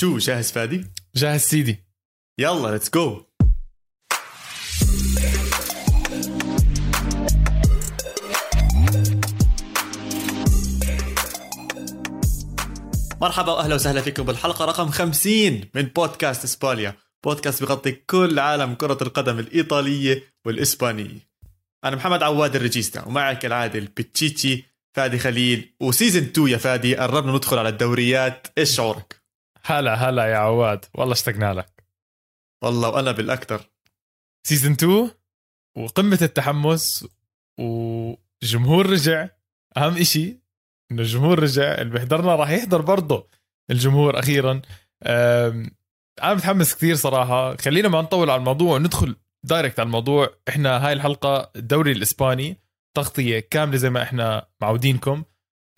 شو جاهز فادي؟ جاهز سيدي. يلا let's go مرحبا وأهلا وسهلا فيكم بالحلقة رقم 50 من بودكاست إسبانيا. بودكاست بيغطي كل عالم كرة القدم الإيطالية والإسبانية. أنا محمد عواد الريجيستا ومعي كالعادة البتشيتشي فادي خليل و season 2 يا فادي قربنا ندخل على الدوريات. إيش شعورك؟ هلا هلا يا عواد. والله اشتقنا لك. والله وأنا بالأكثر. season 2 وقمة التحمس وجمهور رجع. أهم إشي إنه الجمهور رجع. اللي بيحضرنا راح يحضر برضه الجمهور أخيرا. أنا متحمس كثير صراحة. خلينا ما نطول على الموضوع وندخل direct على الموضوع. إحنا هاي الحلقة الدوري الإسباني تغطية كاملة زي ما إحنا معودينكم.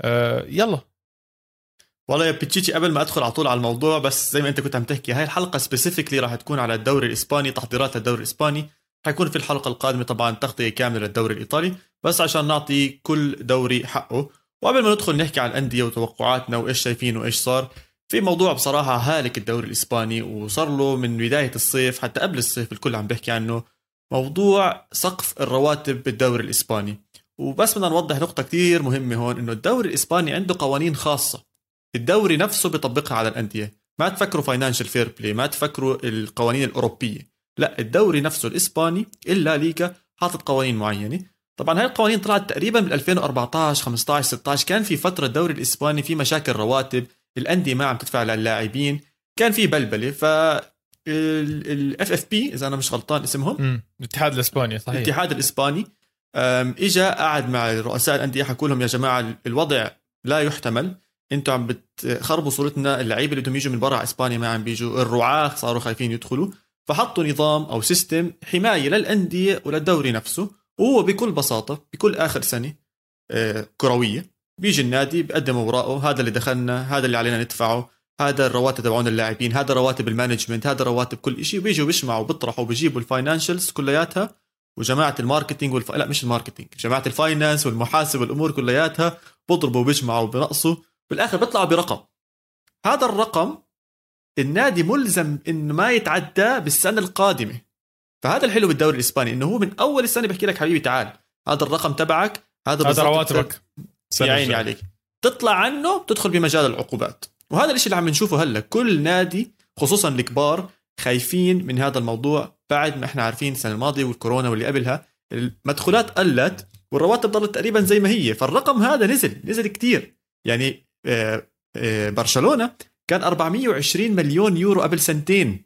أه يلا. والله يا بتشيتشي قبل ما أدخل على طول على الموضوع بس زي ما أنت كنت عم تحكي هاي الحلقة سبيسيفيكلي راح تكون على الدوري الإسباني تحضيرات للدوري الإسباني. حيكون في الحلقة القادمة طبعا تغطية كاملة للدوري الإيطالي بس عشان نعطي كل دوري حقه. وقبل ما ندخل نحكي عن الانديه وتوقعاتنا وإيش شايفين وإيش صار في موضوع بصراحة هالك الدوري الإسباني وصار له من بداية الصيف حتى قبل الصيف الكل عم بيحكي عنه موضوع سقف الرواتب بالدوري الإسباني. وبس بدنا نوضح نقطة كتير مهمة هون إنه الدوري الإسباني عنده قوانين خاصة. الدوري نفسه بيطبقها على الأندية. ما تفكروا financial fair play ما تفكروا القوانين الأوروبية. لا الدوري نفسه الإسباني الا ليغا حاطط قوانين معينة. طبعا هاي القوانين طلعت تقريبا بال 2014 15 16 كان في فترة الدوري الإسباني في مشاكل رواتب الأندية ما عم تدفع للاعبين كان في بلبلة. ف ال FFP إذا أنا مش غلطان اسمهم. الاتحاد الإسباني صحيح. الاتحاد الإسباني. اجى قعد مع رؤساء الأندية حكوا لهم يا جماعة الوضع لا يحتمل. أنتم عم بتخربوا صورتنا اللعيبة اللي بدهم يجوا من برا إسبانيا ما عم بيجوا الرعاة صاروا خايفين يدخلوا فحطوا نظام أو system حماية للأندية وللدوري نفسه وهو بكل بساطة بكل آخر سنة آه، كروية. بيجي النادي بيقدم أوراقه هذا اللي دخلنا هذا اللي علينا ندفعه هذا الرواتب تبعون اللاعبين هذا رواتب ال management هذا رواتب كل شيء بيجوا بيجمعوا بيطرحوا بيجيبوا ال financials كلياتها وجماعة ال marketing والف... لا مش ال marketing جماعة ال finance والمحاسب والأمور كلياتها بضربوا وبيجمعوا وبنقصوا بالاخر بيطلعوا برقم. هذا الرقم النادي ملزم انه ما يتعدى بالسنة القادمة. فهذا الحلو بالدوري الإسباني إنه هو من أول السنة بيحكي لك حبيبي تعال هذا الرقم تبعك هذا هذا رواتبك. يا عيني عليك. تطلع عنه تدخل بمجال العقوبات. وهذا الشيء اللي عم نشوفه هلأ كل نادي خصوصا الكبار خايفين من هذا الموضوع بعد ما إحنا عارفين السنة الماضية والكورونا واللي قبلها. المدخولات قلت والرواتب ضلت تقريبا زي ما هي. فالرقم هذا نزل نزل كتير. يعني برشلونة كان 420 مليون يورو قبل سنتين.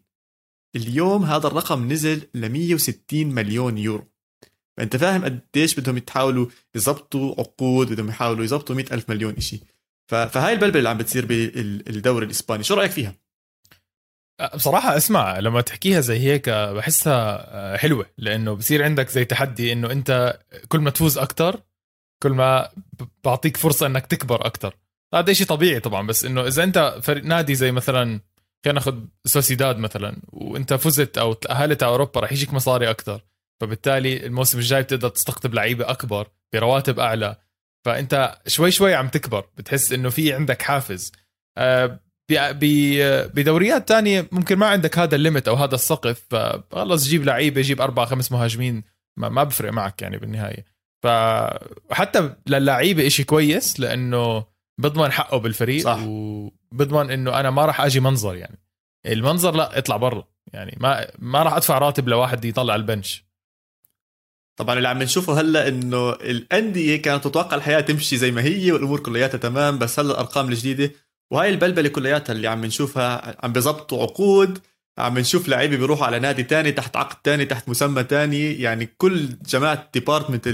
اليوم هذا الرقم نزل ل 160 مليون يورو. فأنت فاهم قديش بدهم يتحاولوا يظبطوا عقود بدهم يحاولوا يظبطوا مئة ألف مليون شيء فهاي البلبلة اللي عم بتصير بالدوري الإسباني. شو رأيك فيها؟ بصراحة اسمع لما تحكيها زي هيك بحسها حلوة لأنه بصير عندك زي تحدي إنه أنت كل ما تفوز أكتر كل ما بعطيك فرصة إنك تكبر أكتر. هذا شيء طبيعي طبعا بس إنه إذا أنت فريق نادي زي مثلا خلينا ناخذ سوسيداد مثلا وأنت فزت أو تأهلت على أوروبا رح يجيك مصاري أكتر فبالتالي الموسم الجاي بتقدر تستقطب لعيبة أكبر برواتب أعلى. فأنت شوي شوي عم تكبر بتحس إنه في عندك حافز. آه، بدوريات تانية ممكن ما عندك هذا الليمت أو هذا السقف فخلص جيب لعيبة جيب أربع خمس مهاجمين ما, ما بفرق معك يعني بالنهاية. فحتى للعيبة إشي كويس لأنه بضمن حقه بالفريق صح. وبضمن إنه أنا ما راح أجي منظر يعني. المنظر لا اطلع برا. يعني ما ما راح أدفع راتب لواحد يطلع البنش. طبعا اللي عم نشوفه هلأ إنه الأندية كانت تتوقع الحياة تمشي زي ما هي والأمور كلياتها تمام بس هلأ الأرقام الجديدة وهاي البلبلة كلياتها اللي عم نشوفها عم بيظبطوا عقود عم نشوف لعيبة بيروحوا على نادي تاني تحت عقد تاني تحت مسمى تاني. يعني كل جماعة department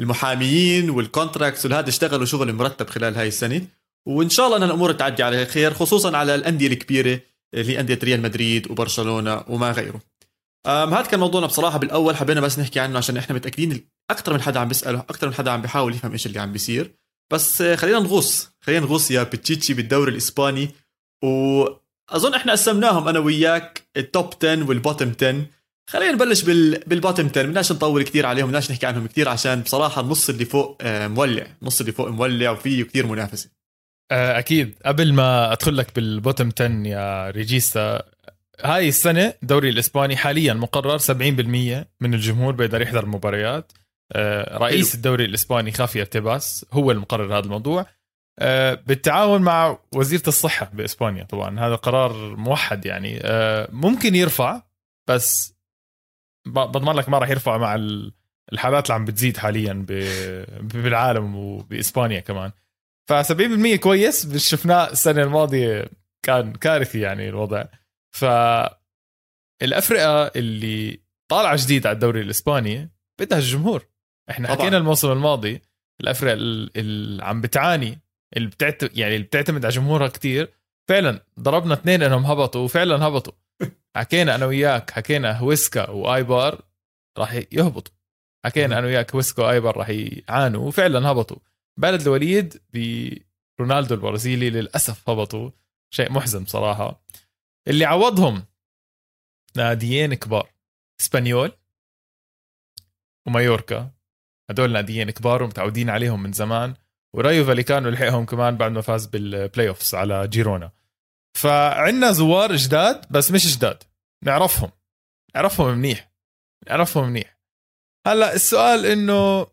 المحاميين وال contracts وهذا اشتغلوا شغل مرتب خلال هاي السنة. وإن شاء الله أن الأمور تعدي على خير خصوصا على الأندية الكبيرة اللي هي انديه ريال مدريد وبرشلونة وما غيره. هذا كان موضوعنا بصراحة بالأول. حبينا بس نحكي عنه عشان إحنا متأكدين أكثر من حدا عم بيسأله أكثر من حدا عم بيحاول يفهم إيش اللي عم بيصير. بس خلينا نغوص خلينا نغوص يا بتشيتشي بالدوري الإسباني. وأظن إحنا قسمناهم أنا وياك ال top 10 وال bottom 10 خلينا نبلش بال... بال bottom 10 بدناش نطول كثير عليهم بدناش نحكي عنهم كثير عشان بصراحة النص اللي فوق آه، مولع. النص اللي فوق مولع وفيه كثير منافسة. آه، أكيد. قبل ما أدخل لك بال bottom 10 يا ريجيستا هاي السنة الدوري الإسباني حاليا مقرر 70% من الجمهور بيقدر يحضر المباريات آه، رئيس حلو. الدوري الإسباني خافيا تيباس هو المقرر هذا الموضوع. بالتعاون مع وزيرة الصحة بإسبانيا طبعا. هذا قرار موحد يعني. ممكن يرفع بس بضمن لك ما راح يرفع مع الحالات اللي عم بتزيد حاليا بالعالم وبإسبانيا كمان. ف 70% كويس بس شفناه السنة الماضية كان كارثي يعني الوضع. ف الافرقه اللي طالعة جديد على الدوري الإسباني بدها الجمهور. إحنا طبعا. حكينا الموسم الماضي الافرقه اللي عم بتعاني اللي بتعت... يعني اللي بتعتمد على جمهورها كتير. فعلا ضربنا اثنين إنهم هبطوا وفعلا هبطوا. حكينا أنا وياك حكينا هويسكا وآيبار راح يهبطوا. حكينا أنا وياك هويسكا وآيبار راح يعانوا وفعلا هبطوا. بلد الوليد برونالدو البرازيلي للأسف هبطوا. شيء محزن بصراحه اللي عوضهم ناديين كبار إسبانيول ومايوركا. هدول ناديين كبار ومتعودين عليهم من زمان ورايو فاليكانو لحقهم كمان بعد ما فاز بال playoffs على جيرونا. فعندنا زوار جداد بس مش جداد. نعرفهم. نعرفهم منيح. نعرفهم منيح. هلأ السؤال إنه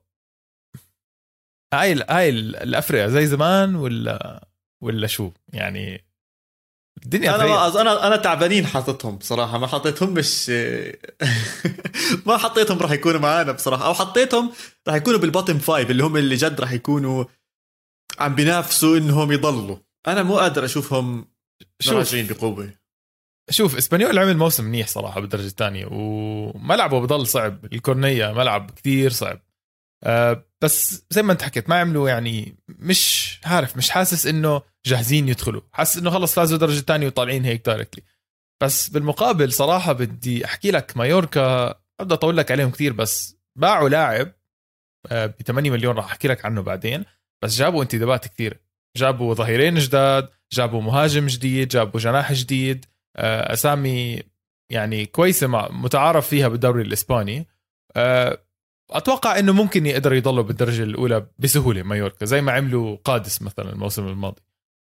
هاي هاي الافرقه زي زمان ولا ولا شو؟ يعني الدنيا أنا ما أنا أنا تعبانين حاططهم بصراحة. ما حطيتهم مش ما حطيتهم راح يكونوا معانا بصراحة. أو حطيتهم راح يكونوا بال bottom five اللي هم اللي جد راح يكونوا عم بينافسوا إنهم يضلوا. أنا مو قادر أشوفهم راجعين بقوة. شوف إسبانيول عمل موسم منيح صراحة بالدرجة الثانية وملعبه بضل صعب. الكورنيا ملعب كثير صعب. أه بس زي ما انت حكيت ما عملوا يعني مش عارف مش حاسس إنه جاهزين يدخلوا. حاسس إنه خلص فازوا درجة ثانية وطالعين هيك دايركتلي بس بالمقابل صراحة بدي أحكي لك مايوركا بدي أطول لك عليهم كثير بس باعوا لاعب آه، ب 8 مليون راح أحكي لك عنه بعدين بس جابوا انتدابات كثير جابوا ظهيرين جداد جابوا مهاجم جديد جابوا جناح جديد. آه، أسامي يعني كويسة متعارف فيها بالدوري الإسباني. آه، أتوقع إنه ممكن يقدروا يضلوا بالدرجة الأولى بسهولة مايوركا زي ما عملوا قادس مثلا الموسم الماضي.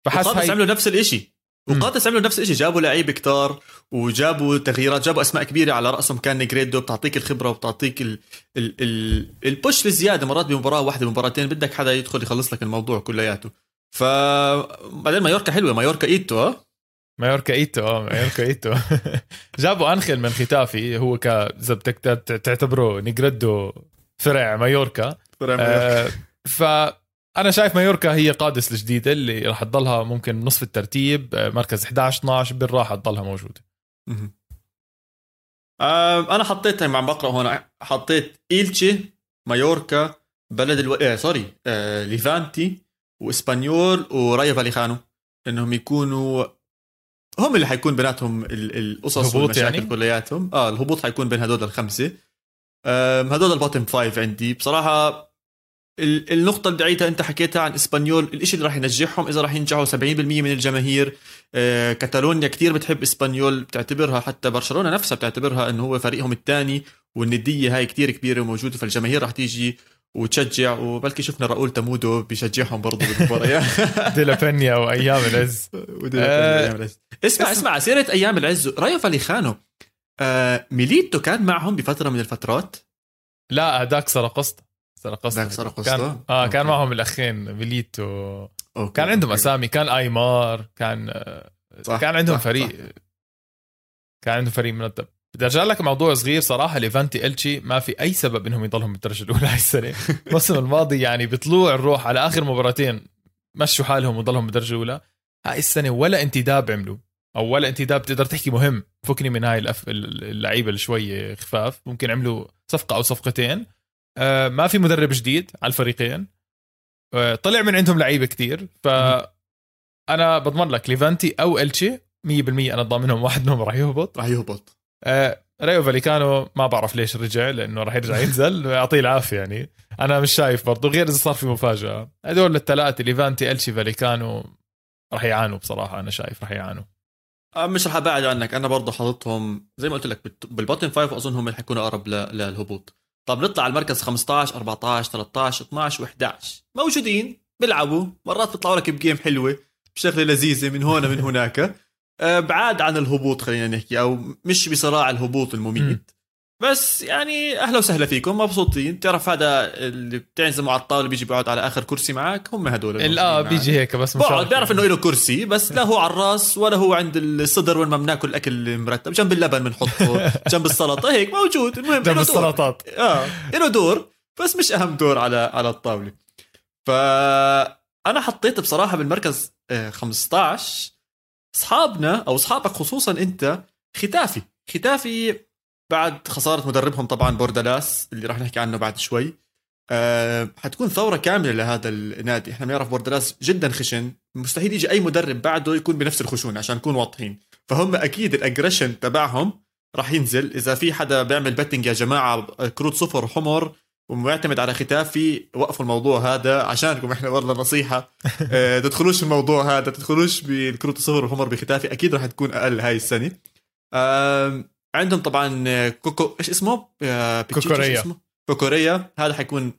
فحس قادس هاي... عملوا نفس الشيء وقادس عملوا نفس الشيء جابوا لعيبه كتار وجابوا تغييرات جابوا أسماء كبيرة على رأسهم. كان نيجريدو بتعطيك الخبرة وبتعطيك ال... ال... ال... ال push الزياده مرات بمباراة واحدة مباراتين بدك حدا يدخل يخلص لك الموضوع كلياته. ف بعدين مايوركا حلوة مايوركا إيتو ها مايوركا إيتو آه مايوركا إيتو. جابوا أنخيل من ختافي هو ك إذا بدك تعتبره نيجريدو فرع مايوركا. فرع مايوركا. آه فأنا شايف مايوركا هي قادس الجديدة اللي راح تضلها ممكن نصف الترتيب آه، مركز 11 12 بالراحة تضلها موجودة. آه أنا حطيت عم بقرأ هون حطيت إيلتشي مايوركا بلد ألو... آه sorry آه ليفانتي وإسبانيول ورايا فاليخانو إنهم يكونوا هم اللي حيكون بيناتهم القصص والمشاكل يعني؟ كلياتهم. آه الهبوط حيكون بين هدول الخمسة. هدول ال bottom five عندي. بصراحة النقطة اللي دعيتها أنت حكيتها عن إسبانيول الإشي اللي راح ينجحهم إذا راح ينجحوا 70% من الجماهير آه، كاتالونيا كتير بتحب إسبانيول بتعتبرها حتى برشلونة نفسها بتعتبرها أنه هو فريقهم الثاني والندية هاي كتير كبيرة وموجودة فالجماهير راح تيجي وتشجع وبلكي شفنا راؤول تامودو بيشجعهم برضه بالمباريات دي لا بينيا وايام العز العز اسمع اسمع سيرة أيام العز رايو فاليخانو آه ميليتو كان معهم بفترة من الفترات لا هذاك سرقسطة سرقسطة هذاك سرقسطة كان آه كان معهم الأخين ميليتو أوكي. كان عندهم أوكي. أسامي كان أيمار كان آه، صح. كان عندهم صح. فريق صح. كان عندهم فريق مرتب بدي ارجع لك موضوع صغير صراحة ليفانتي إلتشي ما في أي سبب إنهم يضلهم بالدرجة الأولى هاي السنة. الموسم الماضي يعني بطلوع الروح على آخر مباراتين مشوا حالهم وضلهم بالدرجة الأولى. هاي السنة ولا انتداب عملوا أو ولا انتداب تقدر تحكي مهم. فكني من هاي الأف... اللعيبة اللي شوي خفاف. ممكن عملوا صفقة أو صفقتين. آه ما في مدرب جديد على الفريقين. آه طلع من عندهم لعيبة كتير. ف أنا بضمن لك ليفانتي أو إلتشي 100% أنا ضامنهم واحد منهم راح يهبط. راح يهبط. آه رايو فاليكانو ما بعرف ليش رجع لأنه راح يرجع ينزل. يعطيه العافية يعني. أنا مش شايف برضه غير إذا صار في مفاجأة. هدول الثلاثة ليفانتي إلتشي فاليكانو راح يعانوا بصراحة أنا شايف راح يعانوا. آه، مش رح أبعد عنك. أنا برضه حاططهم زي ما قلت لك بال bottom five أظن هم حيكونوا أقرب للهبوط. طب نطلع على المركز 15 14 13 12 و11 موجودين بيلعبوا. مرات بيطلعوا لك ب game حلوة بشغله لذيذه من هون من هناك. بعاد عن الهبوط خلينا نحكي أو مش بصراع الهبوط المميت. بس يعني أهلا وسهلا فيكم مبسوطين. تعرف هذا اللي بتعزموا على الطاولة بيجي بيقعد على آخر كرسي معك هم هدول آه بيجي هيك بس بقعد بيعرف إنه له كرسي بس لا هو على الرأس ولا هو عند الصدر وين ما بناكل اكل مرتب جنب اللبن بنحطه جنب السلطة هيك موجود. المهم جنب السلطات. آه له دور بس مش أهم دور على على الطاولة. فانا حطيت بصراحة بالمركز 15 أصحابنا أو أصحابك خصوصا أنت ختافي. ختافي بعد خسارة مدربهم طبعا بوردالاس اللي راح نحكي عنه بعد شوي. أه حتكون ثورة كاملة لهذا النادي. إحنا بنعرف بوردالاس جدا خشن. مستحيل يجي أي مدرب بعده يكون بنفس الخشونة عشان نكون واضحين. فهم أكيد ال aggression تبعهم راح ينزل. إذا في حدا بيعمل betting يا جماعة كروت صفر حمر ومعتمد على ختافي وقفوا الموضوع هذا عشانكم إحنا والله نصيحة. آه تدخلوش الموضوع هذا تدخلوش بالكروت الصفر والحمر بختافي أكيد راح تكون أقل هاي السنة. آه عندهم طبعا آه، كوكو إيش اسمه؟ آه كوكوريا. اسمه؟ كوكوريا. هذا حيكون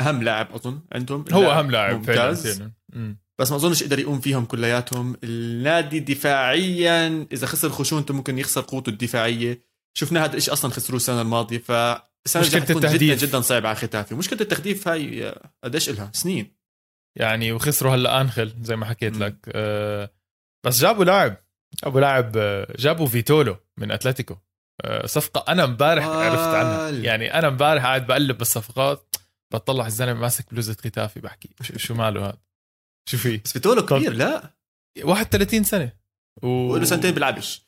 أهم لاعب أظن عندهم. هو أهم لاعب ممتاز. بس ما أظنش يقدر يقوم فيهم كلياتهم. النادي دفاعيا إذا خسر خشونته ممكن يخسر قوته الدفاعية. شفنا هذا الشيء أصلا خسروه السنة الماضية ف مشكلة التهديف جدا جدا صعب على ختافي. مشكلة التهديف هاي آه، قديش إلها؟ سنين. يعني وخسروا هلا انخل زي ما حكيت م. لك. أه بس جابوا لاعب. جابوا لاعب آه، جابوا فيتولو من أتلتيكو. أه صفقة أنا امبارح عرفت عنها. يعني أنا امبارح قاعد بقلب بالصفقات بطلع الزلمة ماسك بلوزة ختافي بحكي شو ماله هذا؟ شو في؟ بس فيتولو كبير لا. 31 سنة. و... وله سنتين بيلعبش.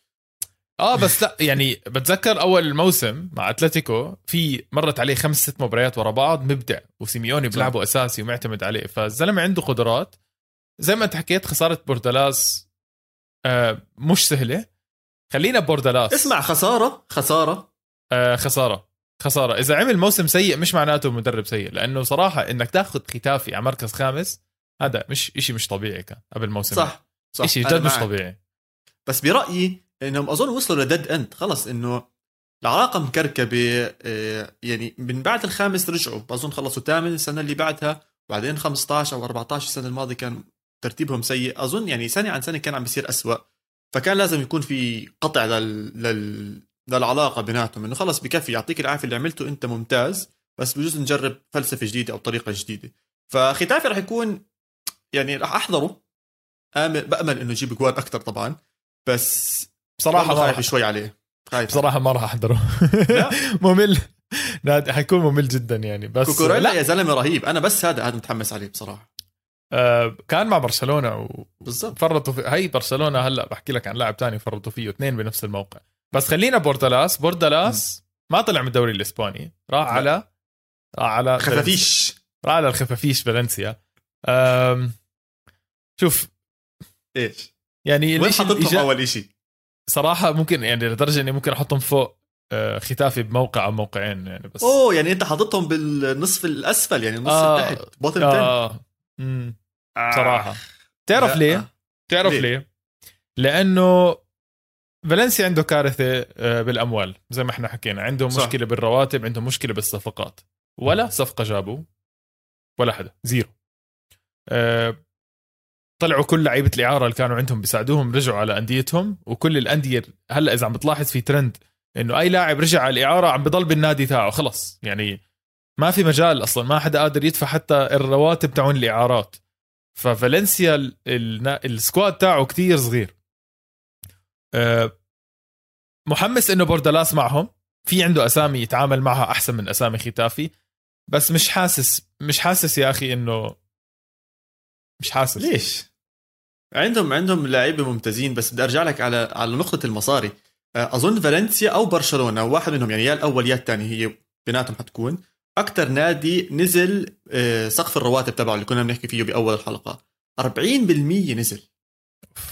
آه بس لا يعني بتذكر أول الموسم مع أتلتيكو في مرت عليه خمس ست مباريات ورا بعض مبدع وسيميوني بيلعبه أساسي ومعتمد عليه. فالزلمة عنده قدرات. زي ما أنت حكيت خسارة بوردالاس آه مش سهلة. خلينا بوردالاس اسمع خسارة خسارة. آه خسارة خسارة. إذا عمل موسم سيء مش معناته مدرب سيء لأنه صراحة إنك تاخذ ختافي على مركز خامس هذا مش إشي مش طبيعي كان قبل موسم. صح صح إشي جد مش طبيعي. بس برأيي إنهم أظن وصلوا ل dead end خلص إنه العلاقة مكركبة آه، يعني من بعد الخامس رجعوا. بظن خلصوا ثامن السنة اللي بعدها وبعدين 15 أو 14 السنة الماضية كان ترتيبهم سيء. أظن يعني سنة عن سنة كان عم بيصير أسوأ. فكان لازم يكون في قطع لل... لل... للعلاقة بيناتهم. إنه خلص بكفي يعطيك العافية اللي عملته أنت ممتاز بس بجوز نجرب فلسفة جديدة أو طريقة جديدة. فختافي رح يكون يعني رح أحضره. آمل بأمل إنه يجيب جوال أكثر طبعا. بس بصراحة خايف. شوي عليه. خايف. بصراحة ما راح أحضره. ممل. حيكون ممل جدا يعني بس كوكوريلا يا زلمة رهيب. أنا بس هذا هذا متحمس عليه بصراحة. آه كان مع برشلونة و... بالضبط. فرطوا في هي برشلونة هلأ بحكي لك عن لاعب تاني فرطوا فيه اثنين بنفس الموقع. بس خلينا بوردالاس. بوردالاس ما طلع من الدوري الإسباني. راح لا. على راح على خفافيش. راح على الخفافيش فالنسيا. أم... شوف. إيش؟ يعني وين حطيتهم أول شيء صراحة ممكن يعني لدرجة إني ممكن أحطهم فوق آه، ختافي بموقع أو موقعين يعني بس أوه يعني أنت حاططهم بالنصف الأسفل يعني النص آه التحت bottom آه. آه. صراحة تعرف ليه؟ تعرف ليه؟ ليه؟ لأنه فالنسيا عنده كارثة آه، بالأموال زي ما إحنا حكينا عندهم صح. مشكلة بالرواتب عندهم مشكلة بالصفقات ولا صفقة جابوا ولا حدا zero طلعوا كل لعيبة الإعارة اللي كانوا عندهم بيساعدوهم رجعوا على أنديتهم وكل الأندية هلأ إذا عم بتلاحظ في ترند إنه أي لاعب رجع على الإعارة عم بضل بالنادي تاعه خلص. يعني ما في مجال أصلا ما حدا قادر يدفع حتى الرواتب تاعون الإعارات. ففالنسيا ال squad تاعه كتير صغير. أه، محمس إنه بوردالاس معهم. في عنده أسامي يتعامل معها أحسن من أسامي ختافي. بس مش حاسس مش حاسس يا أخي إنه مش حاسس. ليش؟ عندهم عندهم لاعيبه ممتازين بس بدي أرجع لك على على نقطة المصاري. آه، أظن فالنسيا أو برشلونة واحد منهم يعني يا الأول يا الثاني هي بيناتهم حتكون. أكثر نادي نزل آه، سقف الرواتب تبعه اللي كنا بنحكي فيه بأول الحلقة. 40% نزل.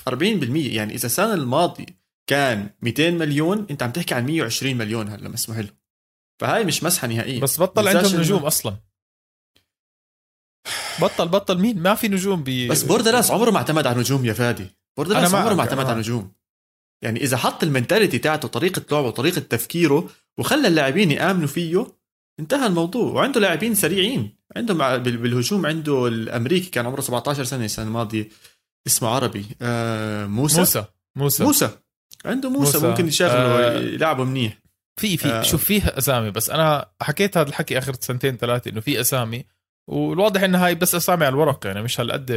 40% يعني إذا السنة الماضي كان 200 مليون أنت عم تحكي عن 120 مليون هلا مسموح له فهاي مش مزحة نهائيا بس بطل عندهم نجوم أصلا. بطل بطل مين؟ ما في نجوم بي بس بوردلاس عمره ما اعتمد على نجوم يا فادي. بوردلاس عمره ما أعتمد على نجوم. يعني إذا حط ال mentality تاعته طريقة لعبه وطريقه تفكيره وخلى اللاعبين يآمنوا فيه انتهى الموضوع. وعنده لاعبين سريعين. عندهم بالهجوم عنده الأمريكي كان عمره 17 سنة السنة الماضية. اسمه عربي. آه موسى. موسى. موسى. موسى. عنده موسى, موسى. ممكن يشغله آه. يلعبه منيح. في في. آه. شوف فيه أسامي بس أنا حكيت هذا الحكي آخر سنتين ثلاثة إنه في أسامي والواضح إن هاي بس أسامي على الورق يعني مش هالقد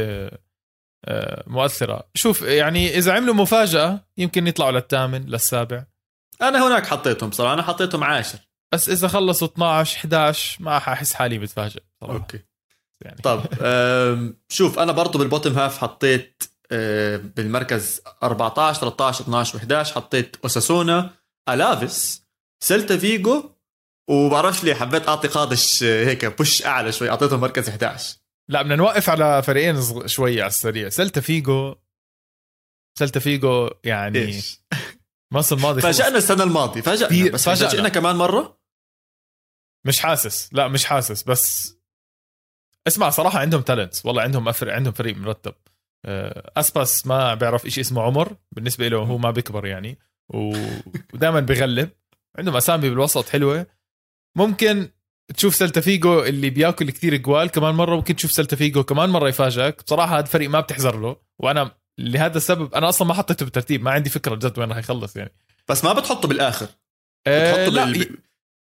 آه، مؤثرة. شوف يعني إذا عملوا مفاجأة يمكن يطلعوا للثامن للسابع. أنا هناك حطيتهم بصراحه أنا حطيتهم عاشر. بس إذا خلصوا 12 11 ما حاحس حالي بتفاجئ صراحة. okay. يعني. طب شوف أنا برضو بال bottom half حطيت آه، بالمركز 14 13 12 و11 حطيت أوساسونا ألافيس سيلتا فيجو وبعرفش ليه حبيت أعطي قادش هيك بوش أعلى شوي اعطيتهم مركز 11 لا بدنا نوقف على فريقين شوي على السريع. سلتا فيجو سلتا فيجو يعني إيش؟ الموسم الماضي خلص. فاجأنا السنة الماضية فاجأنا كتير بس. فاجئنا كمان مرة؟ مش حاسس. لا مش حاسس بس اسمع صراحة عندهم talents والله عندهم أفر... عندهم فريق مرتب. آه، أسباس ما بيعرف إشي اسمه عمر بالنسبة له هو ما بيكبر يعني و... ودائما بيغلب. عندهم أسامي بالوسط حلوة. ممكن تشوف سلتا فيجو اللي بياكل كثير جوال كمان مرة ممكن تشوف سلتا فيجو كمان مرة يفاجئك. بصراحة هذا الفريق ما بتحذر له. وأنا لهذا السبب أنا أصلا ما حطيته بالترتيب ما عندي فكرة جد وين راح يخلص يعني. بس ما بتحطه بالآخر. آه بتحطه لا, بال...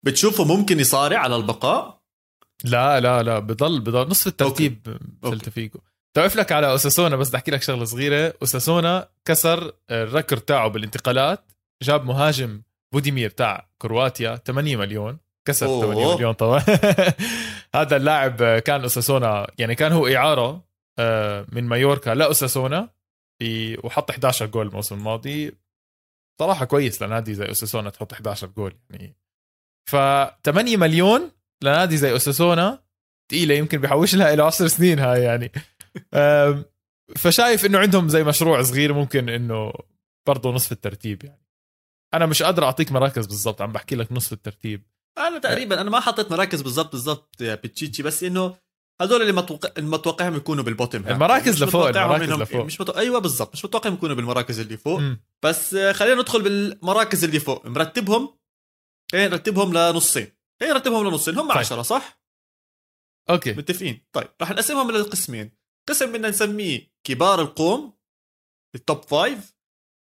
بتشوفه ممكن يصارع على البقاء؟ لا لا لا بضل بضل. نصف الترتيب okay. سلتا فيجو. توقف لك على أوساسونا بس بدي أحكي لك شغلة صغيرة. أوساسونا كسر ال record تاعه بالانتقالات. جاب مهاجم بوديمير تاع كرواتيا 8 مليون. كسر أوه. 8 مليون طبعا. هذا اللاعب كان أوساسونا يعني كان هو إعارة آه، من مايوركا لأوساسونا في- وحط 11 جول الموسم الماضي. صراحة كويس لنادي زي أوساسونا تحط 11 جول يعني. ف 8 مليون لنادي زي أوساسونا تقيلة يمكن بيحوش لها له 10 سنين هاي يعني. فشايف إنه عندهم زي مشروع صغير ممكن إنه برضه نصف الترتيب يعني. أنا مش قادر أعطيك مراكز بالضبط عم بحكي لك نصف الترتيب. أنا تقريبا أنا ما حطيت مراكز بالضبط بالضبط يا بتشيتشي بس إنه هذول اللي متوقع المتوقعهم يكونوا بال bottom half. المراكز مش لفوق، متوقعهم المراكز لفوق. مش متو... أيوه بالضبط مش متوقعهم يكونوا بالمراكز اللي فوق. مم. بس خلينا ندخل بالمراكز اللي فوق. مرتبهم؟ خلينا نرتبهم لنصين. خلينا نرتبهم لنصين. هم طيب. عشرة صح؟ okay. متفقين. طيب رح نقسمهم لقسمين. قسم بدنا نسميه كبار القوم ال top five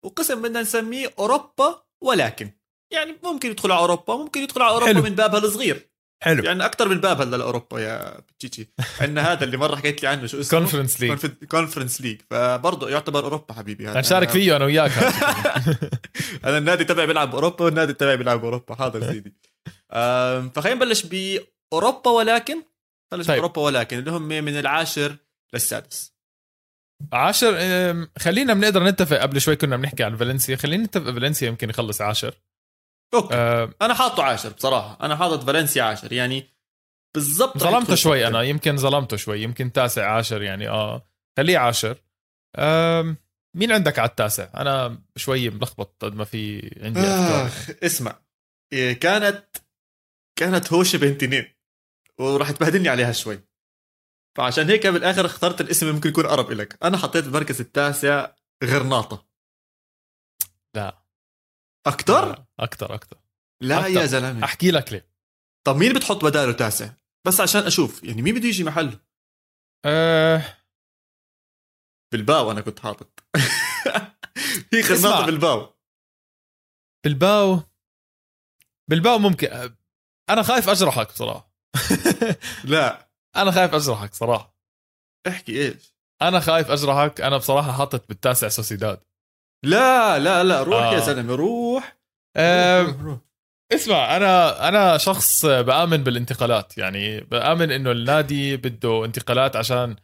وقسم بدنا نسميه أوروبا ولكن. يعني ممكن يدخلوا على أوروبا ممكن يدخلوا على أوروبا حلو. من بابها الصغير. حلو. يعني أكثر من باب هلا لأوروبا يا بتشيتشي عندنا هذا اللي مرة حكيت لي عنه شو اسمه؟ Conference League Conference League فبرضه يعتبر أوروبا حبيبي. هذا نشارك فيه أنا وياك. أنا النادي تبعي بيلعب بأوروبا والنادي تبعي بيلعب بأوروبا. حاضر سيدي. فخلينا نبلش بأوروبا ولكن بلش طيب. بأوروبا ولكن اللي هم من العاشر للسادس. عاشر خلينا بنقدر نتفق قبل شوي كنا بنحكي عن فالنسيا خلينا نتفق فالنسيا يمكن يخلص عاشر. أوكي. أم، أنا حاطه عاشر بصراحة. أنا حاطط فالنسيا عاشر. يعني بالضبط ظلمته شوي أنا 10. يمكن ظلمته شوي. يمكن تاسع عاشر يعني آه خليه عاشر. أم مين عندك على التاسع؟ أنا شوي ملخبط قد ما في عندي اخ اسمع. إيه، كانت كانت هوشة بين تنين وراح تبهدلني عليها شوي. فعشان هيك بالآخر اخترت الاسم اللي ممكن يكون أقرب لك أنا حطيت المركز التاسع غرناطة. لا. أكتر؟ أكثر أكثر لا أكتر. يا زلمة. أحكي لك ليه. طب مين بتحط بداله تاسع بس عشان أشوف يعني مين بده يجي محله أه. بالباو أنا كنت حاطط. اسمع. غرناطه بالباو بالباو بالباو ممكن أنا خايف أجرحك بصراحة. لا. أنا خايف أجرحك صراحة. احكي إيش؟ أنا خايف أجرحك. أنا بصراحة حاطط بالتاسع سوسيداد. لا لا لا روح آه. يا زلمة روح أه روح, روح. اسمع أنا أنا شخص بآمن بالانتقالات يعني بآمن إنه النادي بده انتقالات عشان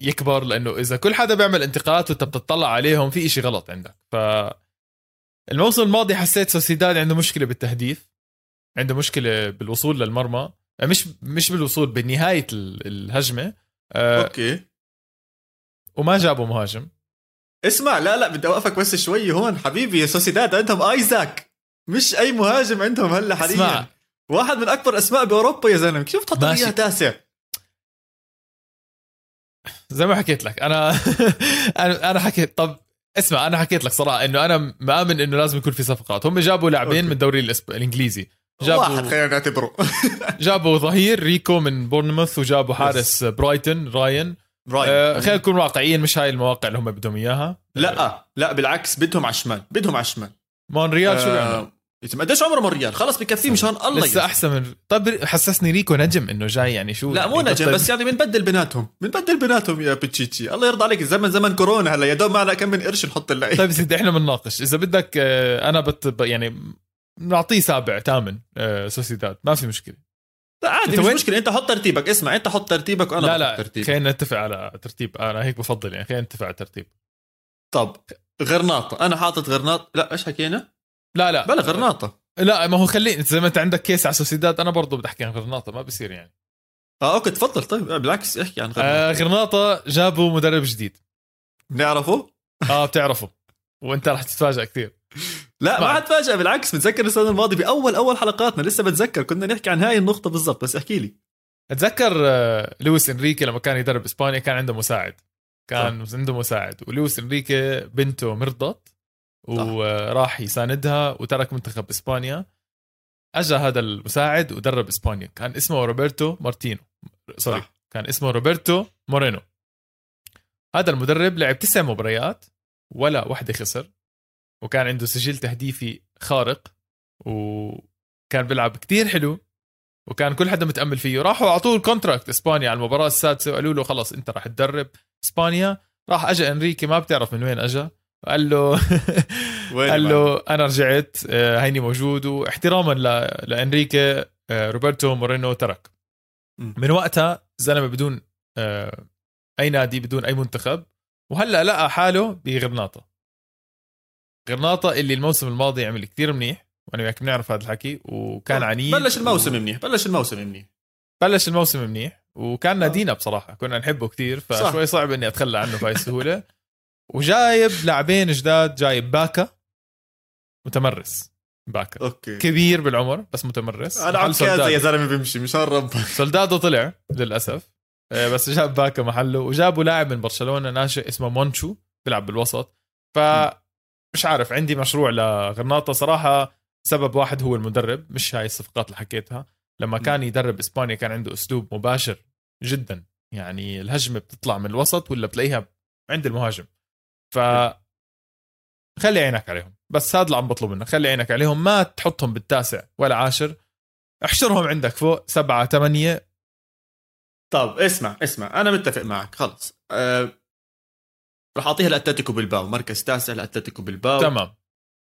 يكبر لأنه إذا كل حدا بيعمل انتقالات وانت بتطلع عليهم في إشي غلط عندك ف الموسم الماضي حسيت سوسيداد عنده مشكلة بالتهديف عنده مشكلة بالوصول للمرمى مش مش بالوصول بنهاية ال- الهجمة أه أوكي وما جابوا مهاجم اسمع لا لا بدي أوقفك بس شوي هون حبيبي سوسيداد عندهم آيزاك. مش أي مهاجم عندهم هلأ حاليا. اسمع واحد من أكبر أسماء بأوروبا يا زلمة. كيف تحط. اياه تاسع؟ زي ما حكيت لك أنا أنا أنا حكيت طب اسمع أنا حكيت لك صراحة إنه أنا مآمن إنه لازم يكون في صفقات. هم جابوا لاعبين. من الدوري الإسب... الإنجليزي. جابوا واحد خلينا نعتبره. جابوا ظهير ريكو من بورنموث وجابوا حارس برايتون راين. آه خلينا نكون واقعيين مش هاي المواقع اللي هم بدهم إياها؟ لا لا بالعكس بدهم على الشمال بدهم على الشمال. مونريال شو؟ آه يتم قديش عمره مونريال؟ خلص بكفيه مشان الله لسه. أحسن من طب حسسني ريكو نجم إنه جاي يعني شو؟ لا مو يعني نجم بطل- بس يعني بنبدل بيناتهم بنبدل بيناتهم يا بتشيتشي. الله يرضى عليك زمن زمن كورونا هلا يا دوب معنا كم من قرش نحط اللعيب. طيب سيدي إحنا بنناقش. إذا بدك آه، أنا بت يعني نعطيه سابع ثامن آه، سوسيداد. ما في مشكلة. لا عادي مش وين؟ مشكلة. انت حط ترتيبك. اسمع انت حط ترتيبك وأنا لا لا خلينا نتفق على ترتيب. أنا هيك بفضل يعني خلينا نتفق على ترتيب. طب غرناطة. أنا حاطط غرناطه لا إيش حكينا؟ لا لا. بلا غرناطة. لا ما هو خليني زي ما أنت عندك case على سوسيداد أنا برضه بدي أحكي عن غرناطة ما بصير يعني. آه okay تفضل. طيب بالعكس احكي عن غرناطة. آه غرناطة جابوا مدرب جديد. بنعرفه؟ آه بتعرفه. وأنت رح تتفاجئ كثير. لا ما. حتفاجئ بالعكس بتذكر السنة الماضية باول أول حلقاتنا لسه بتذكر كنا نحكي عن هاي النقطة بالضبط بس احكي لي. أتذكر آه، لويس إنريكي لما كان يدرب إسبانيا كان عنده مساعد. كان عنده مساعد. ولويس إنريكي بنته مرضت وراح يساندها وترك منتخب إسبانيا. اجى هذا المساعد ودرب إسبانيا. كان اسمه روبرتو مارتينو. sorry صح. كان اسمه روبرتو مورينو. هذا المدرب لعب تسع مباريات ولا واحدة خسر. وكان عنده سجل تهديفي خارق وكان بيلعب كتير حلو وكان كل حدا متأمل فيه. راحوا اعطوه ال contract إسبانيا على المباراة السادسة وقالوا له خلص أنت راح تدرب إسبانيا. راح اجى إنريكي ما بتعرف من وين اجى قال له قال؟ له أنا رجعت آه، هيني موجود واحتراما ل- لإنريكي آه، روبرتو مورينو ترك. من وقتها زلمة بدون آه، أي نادي بدون أي منتخب. وهلأ لقى حاله بغرناطة. غرناطة اللي الموسم الماضي عمل كتير منيح وأنا وياك بنعرف هذا الحكي وكان عنيد بلش الموسم و... منيح بلش الموسم منيح. بلش الموسم منيح وكان نادينا بصراحة كنا نحبه كتير فشوي صعب إني أتخلى عنه بهاي السهولة. وجايب لاعبين جداد جايب باكا. متمرس باكا. okay. كبير بالعمر بس متمرس. عم كذا. يا زلمة بيمشي مشان ربك سولدادو طلع للأسف. آه، بس جاب باكا محله وجابوا لاعب من برشلونة ناشئ اسمه مونشو بيلعب بالوسط. ف مش عارف عندي مشروع لغرناطه صراحة سبب واحد هو المدرب مش هاي الصفقات اللي حكيتها. لما كان يدرب إسبانيا كان عنده أسلوب مباشر جدا. يعني الهجمة بتطلع من الوسط ولا بتلاقيها عند المهاجم. ف خلي عينك عليهم. بس هذا اللي عم بطلب منك. خلي عينك عليهم. ما تحطهم بالتاسع ولا عاشر. احشرهم عندك فوق سبعة ثمانية طب اسمع اسمع. أنا متفق معك. خلص. أه رح أعطيها لأتلتيكو بالباو مركز تاسع لأتلتيكو بالباو تمام.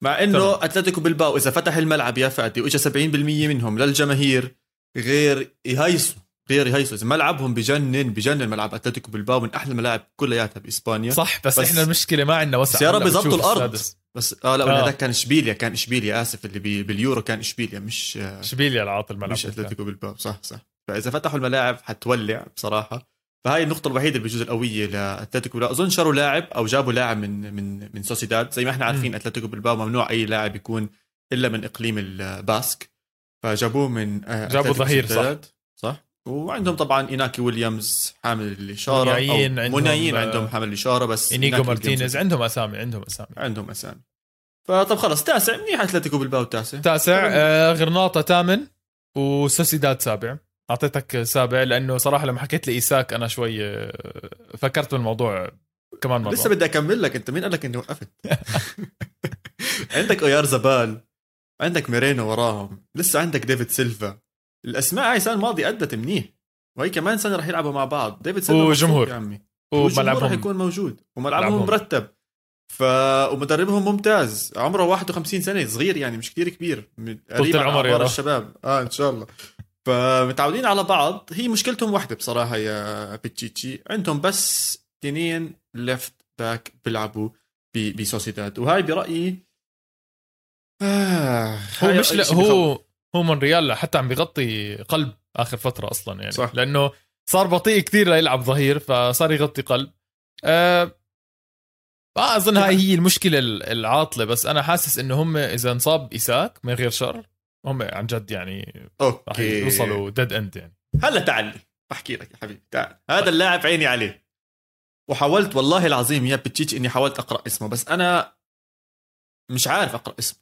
مع إنه. أتلتيكو بالباو إذا فتح الملعب يا فادي واجى 70% منهم للجماهير غير يهيسوا غير يهيسوا. إذا ملعبهم بجنن بجنن ملعب أتلتيكو بالباو من أحلى الملاعب كلياتها بإسبانيا. صح بس, بس- إحنا المشكلة ما عندنا وسع. يا رب بتشوف الأرض. السادس. بس آه لا آه. هذاك كان إشبيليا كان إشبيليا آسف اللي بي باليورو كان إشبيليا مش آه، إشبيليا العاط الملعب. مش أتلتيكو بالباو صح صح. فإذا فتحوا الملاعب حتولع بصراحة. فهاي النقطة الوحيدة اللي بجوز القوية لأتلتيكو لا أظن شروا لاعب أو جابوا لاعب من من من سوسيداد. زي ما إحنا عارفين أتلتيكو بالباو ممنوع أي لاعب يكون إلا من إقليم الباسك. فجابوه من آه، جابوا ظهير، صح. صح. وعندهم طبعا إيناكي ويليامز حامل الإشارة. مونيايين عندهم، مونيايين آه، عندهم حامل الإشارة بس إنيجو مارتينيز عندهم أسامي عندهم أسامي. عندهم أسامي. فطب خلص تاسع. منيح أتلتيكو بالباو تاسع. تاسع. آه غرناطة ثامن وسوسيداد سابع. أعطيتك سابع لأنه صراحة لما حكيت لي إيساك أنا شوي آه، فكرت بالموضوع كمان مرة. لسه بدي أكمل لك. أنت مين قال لك إني وقفت؟ عندك أويارزابال عندك ميرينو وراهم لسه عندك ديفيد سيلفا. الأسماء هاي السنة الماضية أدت منيح. وهي كمان سنة رح يلعبوا مع بعض. ديفيد سيلفا وجمهور. يا عمي. وملعبهم رح يكون موجود. وملعبهم ملعبهم. مرتب. ف ومدربهم ممتاز. عمره 51 سنة صغير يعني مش كتير كبير. قريب العمر يا. الشباب. آه إن شاء الله. فمتعودين على بعض. هي مشكلتهم واحدة بصراحة يا بيتشيتشي. عندهم بس اثنين left back بيلعبوا بسوسيداد وهاي برأيي آه هو مش لا. هو هو مونريال حتى عم بيغطي قلب آخر فترة أصلا يعني. صح. لأنه صار بطيء كثير ليلعب ظهير فصار يغطي قلب. آه ما أظن هاي هي المشكلة العاطلة بس أنا حاسس إنه هم إذا انصاب إيساك من غير شر هم عن جد يعني okay. يوصلوا dead end يعني. هلا تعال بحكي لك يا حبيبي تعال. هذا اللاعب عيني عليه. وحاولت والله العظيم يا بتشيتش إني حاولت أقرأ اسمه بس أنا مش عارف أقرأ اسمه.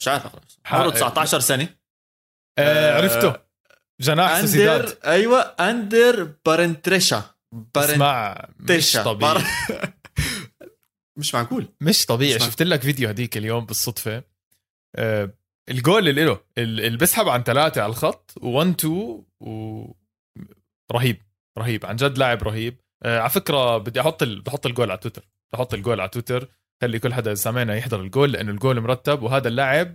مش عارف أقرأ اسمه. عمره 19 سنة. آه عرفته. جناح سوسيداد اندر أيوه أندر بارينيتشيا. اسمع مش طبيعي. مش معقول. مش طبيعي. شفت لك فيديو هديك اليوم بالصدفة. آه الجول اللي له ال- اللي بسحب عن ثلاثة على الخط و1 2 و رهيب رهيب عن جد لاعب رهيب. آه على فكرة بدي أحط ال... بحط الجول على تويتر بحط الجول على تويتر خلي كل حدا سامعنا يحضر الجول لأنه الجول مرتب وهذا اللاعب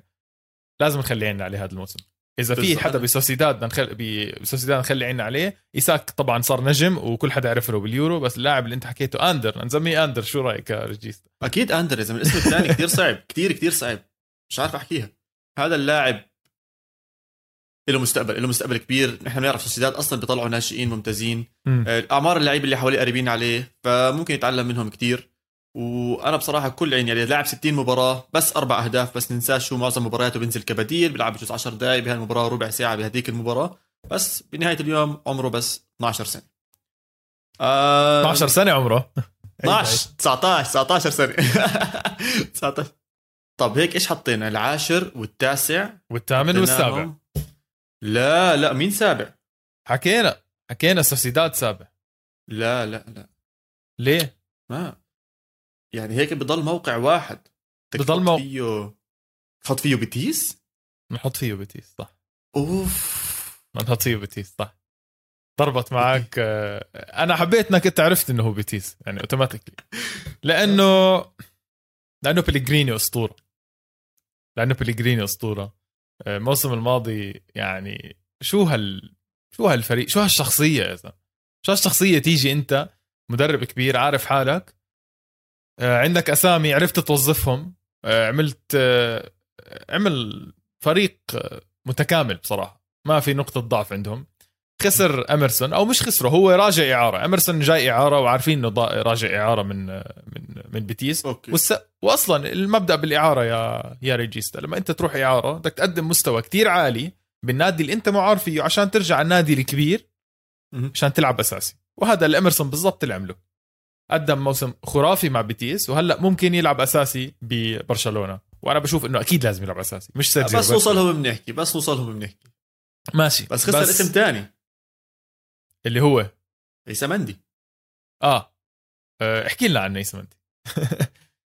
لازم نخلي عيننا عليه هذا الموسم. إذا في. حدا بسوسيداد بدنا نخل... بسوسيداد نخلي عيننا عليه إيساك طبعا صار نجم وكل حدا عرفه باليورو بس اللاعب اللي أنت حكيته أندر نسميه أندر شو رأيك يا أكيد أندر يا زلمة الاسم الثاني كثير صعب كثير كثير صعب مش عارف أحكيها. هذا اللاعب له مستقبل له مستقبل كبير نحن بنعرف سوسيداد أصلا بيطلعوا ناشئين ممتازين. مم. آه، اعمار اللعيبة اللي حواليه قريبين عليه فممكن يتعلم منهم كتير. وأنا بصراحة كل عين يعني لاعب 60 مباراة بس أربع أهداف بس ننساش شو معظم مبارياته بينزل كبديل بيلعب بجوز 10 دقائق بهالمباراه ربع ساعة بهديك المباراة. بس بنهاية اليوم عمره بس 12 سنة. آه 12 سنة عمره؟ 12 19 19 سنة. 19 طب هيك إيش حطينا؟ العاشر والتاسع والثامن والسابع. لا لا مين سابع؟ حكينا حكينا سوسيداد سابع. لا لا لا. ليه؟ ما يعني هيك بضل موقع واحد. بضل تحط مو- فيه تحط فيه بيتيس نحط فيه بيتيس صح. أوف. نحط فيه بيتيس صح. ضربت معك آه، أنا حبيت إنك أنت عرفت إنه هو بيتيس يعني automatically لأنه لأنه بليجريني أسطورة. لأنه بليجريني أسطورة. آه، الموسم الماضي يعني شو هال شو هالفريق شو هالشخصية يا زلمه شو هالشخصية تيجي أنت مدرب كبير عارف حالك. آه، عندك أسامي عرفت توظفهم. آه، عملت عمل فريق متكامل بصراحة. ما في نقطة ضعف عندهم. خسر إيمرسون أو مش خسره هو راجع إعارة. إيمرسون جاي إعارة وعارفين إنه راجع إعارة من من من بيتيس. okay. والس... واصلا المبدأ بالإعارة يا يا ريجيستا لما أنت تروح إعارة بدك تقدم مستوى كتير عالي بالنادي اللي أنت معار فيه عشان ترجع على النادي الكبير. عشان تلعب أساسي. وهذا اللي أميرسون بالضبط اللي عمله. قدم موسم خرافي مع بيتيس وهلأ ممكن يلعب أساسي ببرشلونة. وأنا بشوف إنه أكيد لازم يلعب أساسي مش سيرجيو بس روبرتو. نوصلهم بنحكي بس نوصلهم بنحكي. ماشي. بس خسر اسم ثاني اللي هو عيسى مندي. آه آه، احكي لنا عن نيسم انت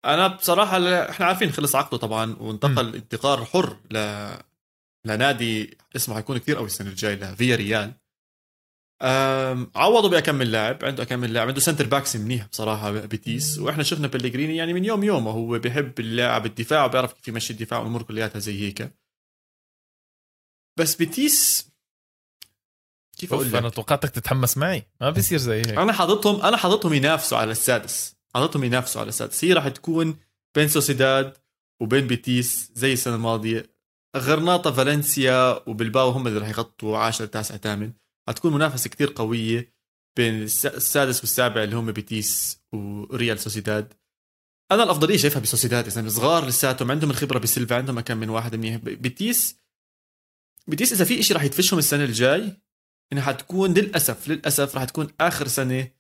أنا بصراحة إحنا عارفين خلص عقده طبعا وانتقل انتقال حر ل لنادي اسمه حيكون كثير قوي السنة الجاي لفياريال. عوضوا بأكم لاعب عنده أكم لاعب عنده center backs منيح بصراحة بيتيس. وإحنا شفنا بليجريني يعني من يوم يومه هو بيحب اللاعب الدفاع وبيعرف كيف يمشي الدفاع والأمور كلياتها زي هيك. بس بيتيس كيف أقول أنا توقعتك تتحمس معي؟ ما بيصير زي هيك. أنا حاططهم أنا حاططهم ينافسوا على السادس. حاططهم ينافسوا على السادس. هي راح تكون بين سوسيداد وبين بيتيس زي السنة الماضية. غرناطة فالنسيا وبلباو هم اللي راح يغطوا 10 تاسع ثامن. حتكون منافسة كتير قوية بين الس- السادس والسابع اللي هم بيتيس وريال سوسيداد. أنا الافضليه شايفها بسوسيداد زلمه صغار لساتهم عندهم الخبرة بسيلفا عندهم كم من واحد منيح. بيتيس بيتيس إذا في إشي راح يدفشهم السنة الجاي إنها حتكون للأسف للأسف راح تكون آخر سنة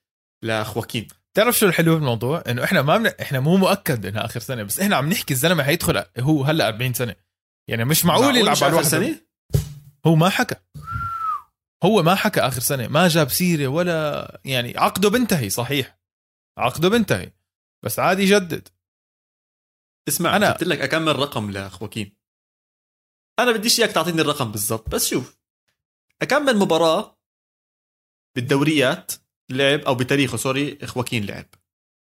لخواكين تعرف شو الحلو بالموضوع؟ إنه إحنا ما من... إحنا مو مؤكد إنها آخر سنة بس إحنا عم نحكي الزلمة حيدخل هو هلأ 40 سنة. يعني مش معقول يلعب على الواحد سنه هو ما حكى. هو ما حكى آخر سنة ما جاب سيرة ولا يعني عقده بنتهي صحيح. عقده بنتهي بس عادي يجدد. اسمع أنا جبت لك اكمل رقم لخواكين أنا بديش إياك تعطيني الرقم بالضبط بس شوف. اكمل مباراة بالدوريات لعب أو بتاريخه سوري خواكين لعب؟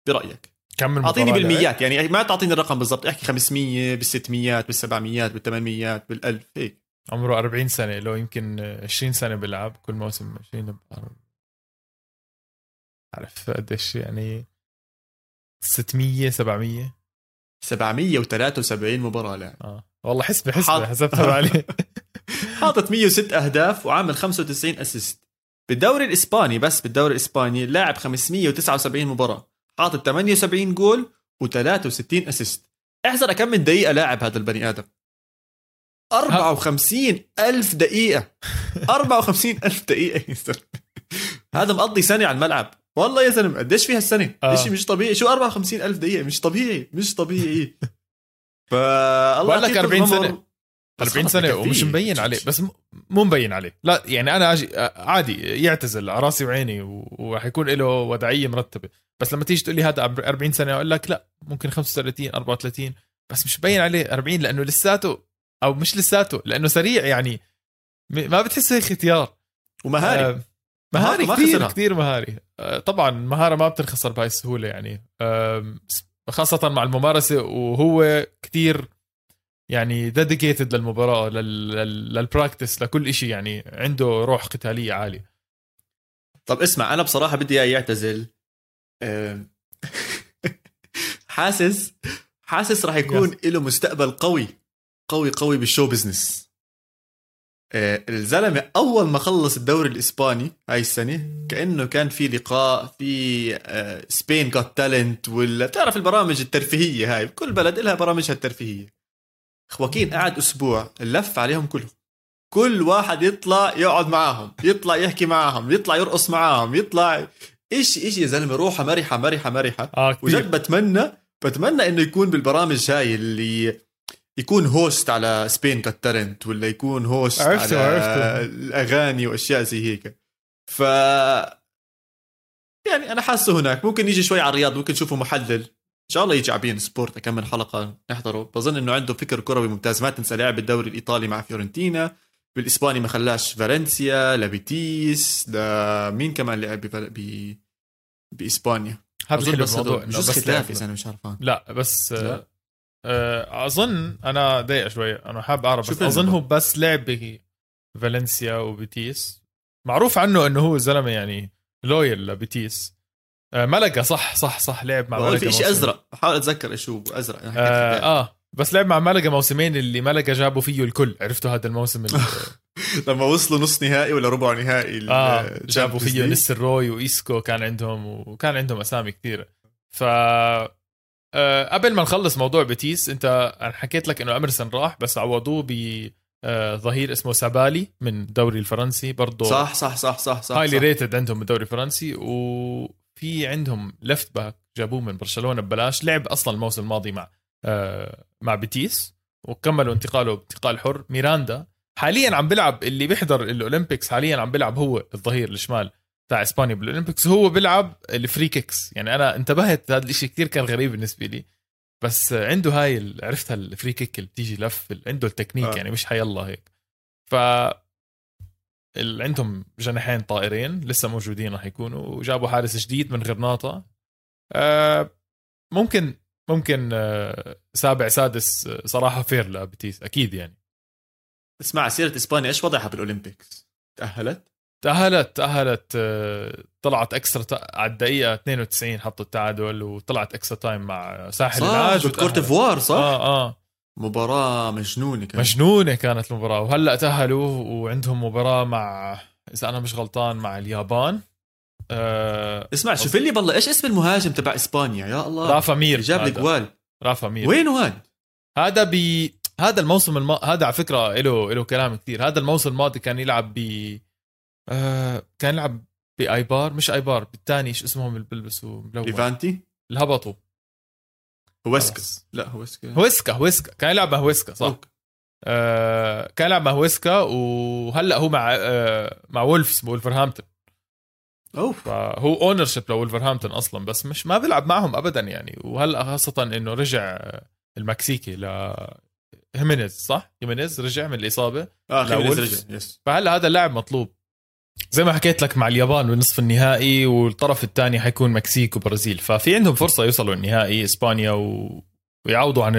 برأيك؟ كمل أعطيني بالميات يعني ما تعطيني الرقم بالضبط احكي 500 بال 600 بال 700 بال 800 بال 1000 هيك. عمره 40 سنة لو يمكن 20 سنة بيلعب كل موسم 20 ب- عارف قديش يعني 600 700 773 مباراة لعب. آه. والله حسبة حاط- حسبتها عليه حاطط 106 أهداف وعامل 95 assist بالدوري الإسباني بس بالدوري الإسباني لاعب 579 مباراة. حاطط 78 جول و63 assist احزر كم من دقيقة لاعب هذا البني آدم. 54 ألف دقيقة. 54 ألف دقيقة يا زلمة. هذا مقضي سنة على الملعب. والله يا زلمة قديش فيها السنة؟ آه. آه. مش طبيعي؟ شو 54 ألف دقيقة؟ مش طبيعي مش طبيعي. فالله لك يعطيه 40 طول سنة. العمر. 40 سنة ومش مبين عليه بس مو مبين عليه. لا يعني أنا أجي عادي يعتزل على راسي وعيني وراح يكون له وضعية مرتبة. بس لما تيجي تقول لي هذا 40 سنة أقول لك لا ممكن 35 34 بس مش مبين عليه 40 لأنه لساته أو مش لساته لأنه سريع يعني. ما بتحس هيك اختيار. ومهاري. آه مهاري كثير كثير مهاري. آه طبعا مهارة ما بتنخسر بهاي السهولة يعني. آه خاصة مع الممارسة وهو كثير يعني dedicated للمباراة لل practice لكل شيء يعني عنده روح قتالية عالية. طب اسمع أنا بصراحة بدي إياه يعتزل. حاسس حاسس راح يكون له مستقبل قوي قوي قوي بال show business. آه، الزلمة أول ما خلص الدوري الإسباني هاي السنة كأنه كان في لقاء في Spain Got Talent ولا بتعرف البرامج الترفيهية هاي كل بلد لها برامجها الترفيهية. خواكين قعد أسبوع لف عليهم كلهم. كل واحد يطلع يقعد معاهم يطلع يحكي معاهم يطلع يرقص معاهم يطلع إيش إيش يا زلمة روحة مرحة مرحة مرحة. آه وجد بتمنى بتمنى إنه يكون بالبرامج هاي اللي يكون host على Spain Got ولا يكون host عرفته على عرفته. الأغاني وأشياء زي هيك. ف يعني أنا حاسه هناك. ممكن يجي شوي على الرياض ممكن نشوفه محلل. إن شاء الله يجي عبين سبورت كم من حلقة نحضره. بظن إنه عنده فكر كروي ممتاز. ما تنسى لعب الدوري الإيطالي مع فيورنتينا. بالإسباني ما خلاش فالنسيا لبيتيس لمين كمان لعب ب... بإسبانيا؟ هذا حلو الموضوع مش ختافي أنا مش عارفان لا بس لا. آه، أظن أنا ضايق شوي أنا حاب أعرف بس اظن؟ هو بس لعب بفالنسيا وبيتيس. معروف عنه إنه هو زلمة يعني loyal لبيتيس. ملقا صح صح صح لعب مع ملقا في شيء. أزرق بحاول أتذكر إيش هو ازرق حكيت آه, آه بس لعب مع ملقا موسمين اللي ملقا جابوا فيه الكل عرفتوا هذا الموسم اللي لما وصلوا نص نهائي ولا ربع نهائي آه جابوا فيه. نيستلروي وإيسكو كان عندهم وكان عندهم أسامي كثيرة ف آه قبل ما نخلص موضوع بيتيس أنت أنا حكيت لك إنه إمرسون راح بس عوضوه ب آه، ظهير اسمه سابالي من الدوري الفرنسي برضه صح صح صح صح صح, highly. rated عندهم بالدوري الفرنسي وفي عندهم left back جابوه من برشلونة ببلاش لعب أصلا الموسم الماضي مع آه مع بيتيس وكملوا انتقاله بانتقال حر. ميراندا حاليا عم بيلعب اللي بيحضر ال Olympics حاليا عم بيلعب هو الظهير الشمال تاع إسبانيا بال Olympics. هو بيلعب ال free kicks يعني أنا انتبهت هذا الشيء كثير كان غريب بالنسبة لي. بس عنده هاي عرفتها ال free kick اللي بتيجي لف عنده التكنيك آه. يعني مش حيالله هيك. ف ال- عندهم جناحين طائرين لسه موجودين راح يكونوا وجابوا حارس جديد من غرناطه آه ممكن ممكن آه سابع سادس آه، صراحة fair لبتيس أكيد يعني اسمع سيرة إسبانيا إيش وضعها بال Olympics؟ تأهلت؟ تأهلت تأهلت طلعت extra ti- على الدقيقة 92 حطوا التعادل وطلعت extra time مع ساحل العاج ضد كوت. ديفوار صح؟ آه آه مباراة مجنونة كانت. مجنونة كانت المباراة. وهلأ تأهلوا وعندهم مباراة مع إذا أنا مش غلطان مع اليابان. آه اسمع شوف لي بالله إيش اسم المهاجم تبع إسبانيا؟ يا الله. رافا مير. جاب هذا. الأجوال رافا مير. وينه هاد؟ هذا ب هذا الموسم الم... هذا على فكرة له له كلام كثير. هذا الموسم الماضي كان يلعب ب آه كان يلعب بإيبار مش إيبار بالثاني إيش اسمهم اللي بيلبسوا ملون. ليفانتي؟ اللي هبطوا هوسكا خلص. لا هوسكا هويسكا هويسكا. كان يلعب مع هويسكا صح. أوكي. آه كان يلعب مع هويسكا وهلأ هو مع آه مع وولفز وولفرهامبتون. أوف. فهو ownership لوولفرهامبتون أصلا بس مش ما بيلعب معهم ابدا يعني. وهلأ خاصة إنه رجع المكسيكي ل هيمينيز صح؟ هيمينيز رجع من الإصابة آه. رجع yes فهلأ هذا اللاعب مطلوب. زي ما حكيت لك مع اليابان بالنصف النهائي والطرف الثاني حيكون مكسيك وبرازيل. ففي عندهم فرصة يوصلوا النهائي إسبانيا و... ويعوضوا عن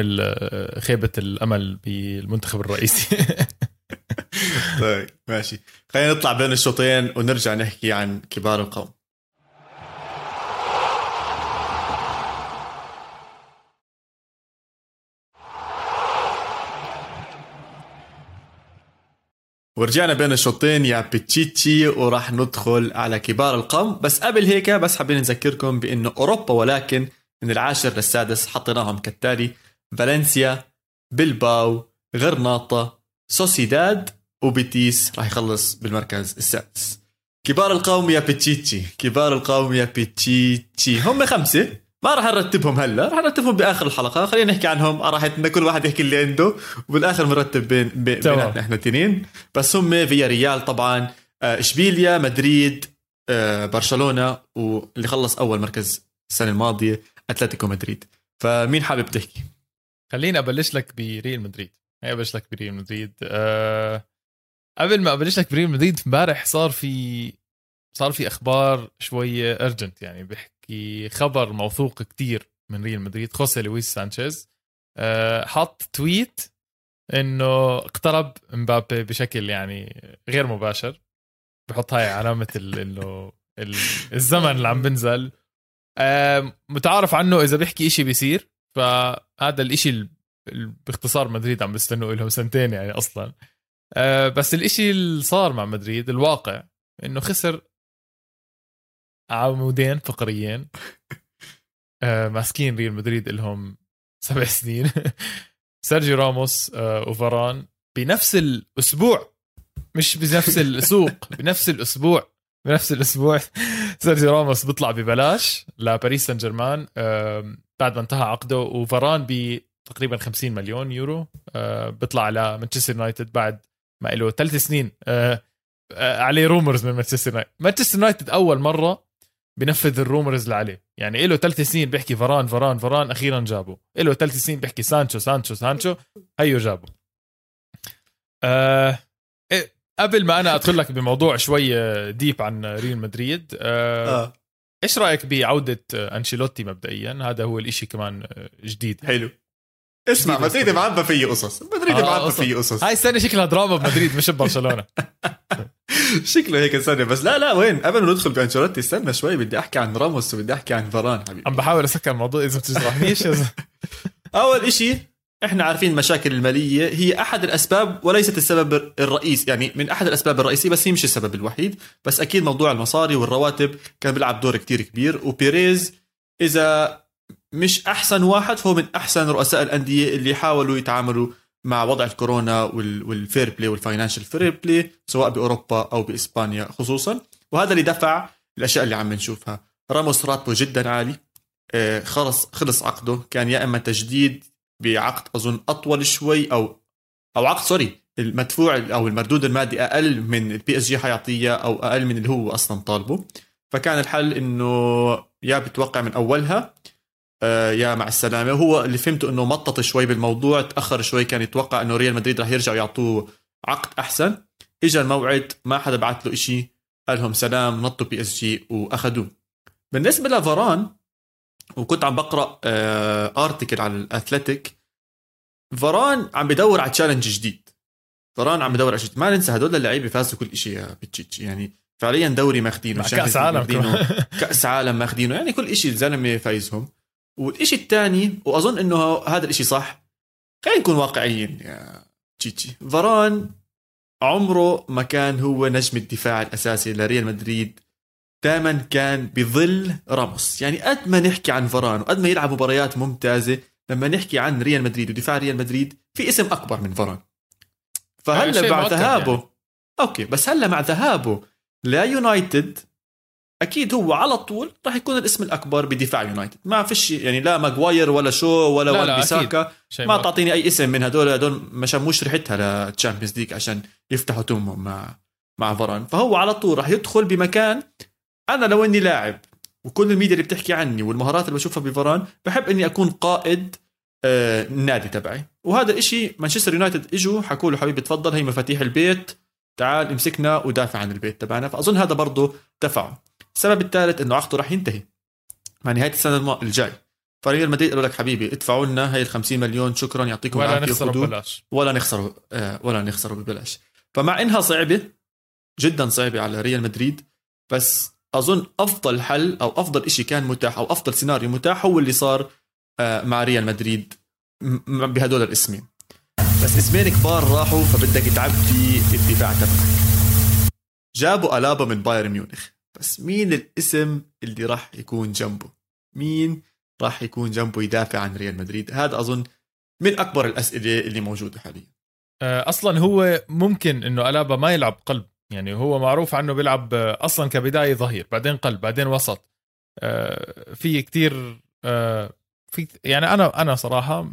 خيبة الأمل بالمنتخب الرئيسي. طيب ماشي. خلينا نطلع بين الشوطين ونرجع نحكي عن كبار القوم. ورجعنا بين الشوطين يا بيتشيتشي وراح ندخل على كبار القوم. بس قبل هيك بس حابين نذكركم بأنه أوروبا ولكن من العاشر للسادس حطيناهم كالتالي فالنسيا بلباو غرناطة سوسيداد وبيتيس راح يخلص بالمركز السادس. كبار القوم يا بيتشيتشي. كبار القوم يا بيتشيتشي. هم خمسة. ما راح نرتبهم هلا راح نرتبهم بآخر الحلقة. خلينا نحكي عنهم. راحتنا كل واحد يحكي اللي عنده. وبالآخر بنرتب بين بين بيناتنا إحنا الاثنين بس هم فيا ريال طبعا. آه، إشبيليا مدريد آه، برشلونة واللي خلص أول مركز السنة الماضية أتلتيكو مدريد. فمين حابب تحكي؟ خليني أبلش لك بريال مدريد. هي أبلش لك بريال مدريد. أه قبل ما أبلش لك بريال مدريد امبارح صار في صار في أخبار شوية urgent يعني بحكي خبر موثوق كتير من ريال مدريد خوسي لويس سانشيز أه حط tweet إنه اقترب مبابي بشكل يعني غير مباشر. بحط هاي علامة إنه الزمن اللي عم بنزل. متعارف عنه إذا بيحكي إشي بيصير فهذا الإشي باختصار مدريد عم بيستنوا لهم سنتين يعني أصلا. أه، بس الإشي اللي صار مع مدريد الواقع إنه خسر عمودين فقريين. أه، ماسكين ريال مدريد لهم سبع سنين. سيرجيو راموس أه، وفاران بنفس الأسبوع. مش بنفس السوق بنفس الأسبوع بنفس الأسبوع. سيرجيو راموس بيطلع ببلاش لباريس سان جيرمان بعد ما انتهى عقده. وفاران ب تقريبا 50 مليون يورو بيطلع لمانشستر يونايتد بعد ما له ثلاث سنين. عليه rumors من مانشستر يونايتد. مانشستر يونايتد أول مرة بنفذ ال rumors اللي عليه يعني له ثلاث سنين بيحكي فاران فاران فاران أخيرا جابه. له ثلاث سنين بيحكي سانشو سانشو سانشو هيو جابه. أه قبل ما أنا أدخل لك بموضوع شوي deep عن ريال مدريد آه. آه. إيش رأيك بعودة أنشيلوتي مبدئيا؟ هذا هو الإشي كمان جديد. حلو. اسمع مدريد معبى فيه قصص. مدريد آه معبى فيه قصص. هاي السنة شكلها دراما بمدريد مش ببرشلونة. شكله هيك سنه بس لا لا وين؟ قبل ما ندخل بأنشيلوتي استنى شوي بدي أحكي عن راموس وبدي أحكي عن فران حبيبي. عم بحاول أسكر الموضوع إذا بتشرحنيش أول إشي إحنا عارفين المشاكل المالية. هي أحد الأسباب وليست السبب الرئيسي يعني من أحد الأسباب الرئيسية بس هي مش السبب الوحيد. بس أكيد موضوع المصاري والرواتب كان بيلعب دور كتير كبير. وبيريز إذا مش أحسن واحد فهو من أحسن رؤساء الأندية اللي حاولوا يتعاملوا مع وضع الكورونا وال fair play وال financial fair play سواء بأوروبا أو بإسبانيا خصوصا. وهذا اللي دفع الأشياء اللي عم نشوفها. راموس راتبه جدا عالي آه، خلص خلص عقده. كان يا إما تجديد بعقد أظن أطول شوي أو أو عقد sorry المدفوع أو المردود المادي أقل من البي إس جي حيعطيه أو أقل من اللي هو أصلا طالبه. فكان الحل إنه يا بتوقع من أولها آه، يا مع السلامة. هو اللي فهمته إنه مطط شوي بالموضوع تأخر شوي كان يتوقع إنه ريال مدريد راح يرجعوا يعطوه عقد أحسن. اجى الموعد ما حدا بعت له شيء قال لهم سلام نطوا بي إس جي وأخذوه. بالنسبة لفاران وكنت عم بقرأ article آه، على الأثليتيك فران عم بدور على challenge جديد. فران عم بدور على شيء ما ننسى هدول اللعيبة فازوا كل شيء يا تشيتش. يعني فعليا دوري ماخذينه كأس عالم ماخذينه كأس عالم ماخذينه يعني كل شيء الزلمة فايزهم. والشيء الثاني وأظن إنه هذا الشيء صح خلينا نكون واقعيين. يا تشيتشي. فران عمره ما كان هو نجم الدفاع الأساسي لريال مدريد دائما كان بظل راموس يعني قد ما نحكي عن فران وقد ما يلعب مباريات ممتازة لما نحكي عن ريال مدريد ودفاع ريال مدريد في اسم أكبر من فران فهلا مع ذهابه. يعني. أوكي بس هلا مع ذهابه ليونايتد أكيد هو على طول راح يكون الاسم الأكبر بدفاع يونايتد. ما فيش يعني لا ماجواير ولا شو ولا لا بيساكا. ما تعطيني أي اسم من هدول هدول مشان مش ريحتها لل Champions League عشان يفتحوا تمهم مع مع فران فهو على طول راح يدخل بمكان أنا لو إني لاعب وكل الميديا اللي بتحكي عني والمهارات اللي بشوفها بفران بحب إني أكون قائد آه النادي تبعي. وهذا الاشي مانشستر يونايتد إجوا حكوا له حبيبي تفضل هي مفاتيح البيت. تعال امسكنا ودافع عن البيت تبعنا. فأظن هذا برضه دفعه السبب الثالث إنه عقده راح ينتهي. مع نهاية السنة الجاي. فريال مدريد قالوا لك حبيبي ادفعوا لنا هي ال 50 مليون. شكرا يعطيكم ولا نخسر ببلاش. ولا نخسر آه ولا نخسر ببلاش. فمع إنها صعبة جدا صعبة على ريال مدريد. بس أظن أفضل حل أو أفضل شيء كان متاح أو أفضل سيناريو متاح هو اللي صار آه، مع ريال مدريد بهدول الاسمين. بس إسمين كبار راحوا فبدك تعبي الدفاع تبعك جابوا ألابا من بايرن ميونخ. بس مين الاسم اللي راح يكون جنبه؟ مين راح يكون جنبه يدافع عن ريال مدريد؟ هذا أظن من أكبر الأسئلة اللي موجودة حاليا. آه، أصلا هو ممكن إنه ألابا ما يلعب قلب. يعني هو معروف عنه بيلعب أصلا كبداية ظهير بعدين قلب بعدين وسط. آه، في كتير آه في يعني أنا أنا صراحة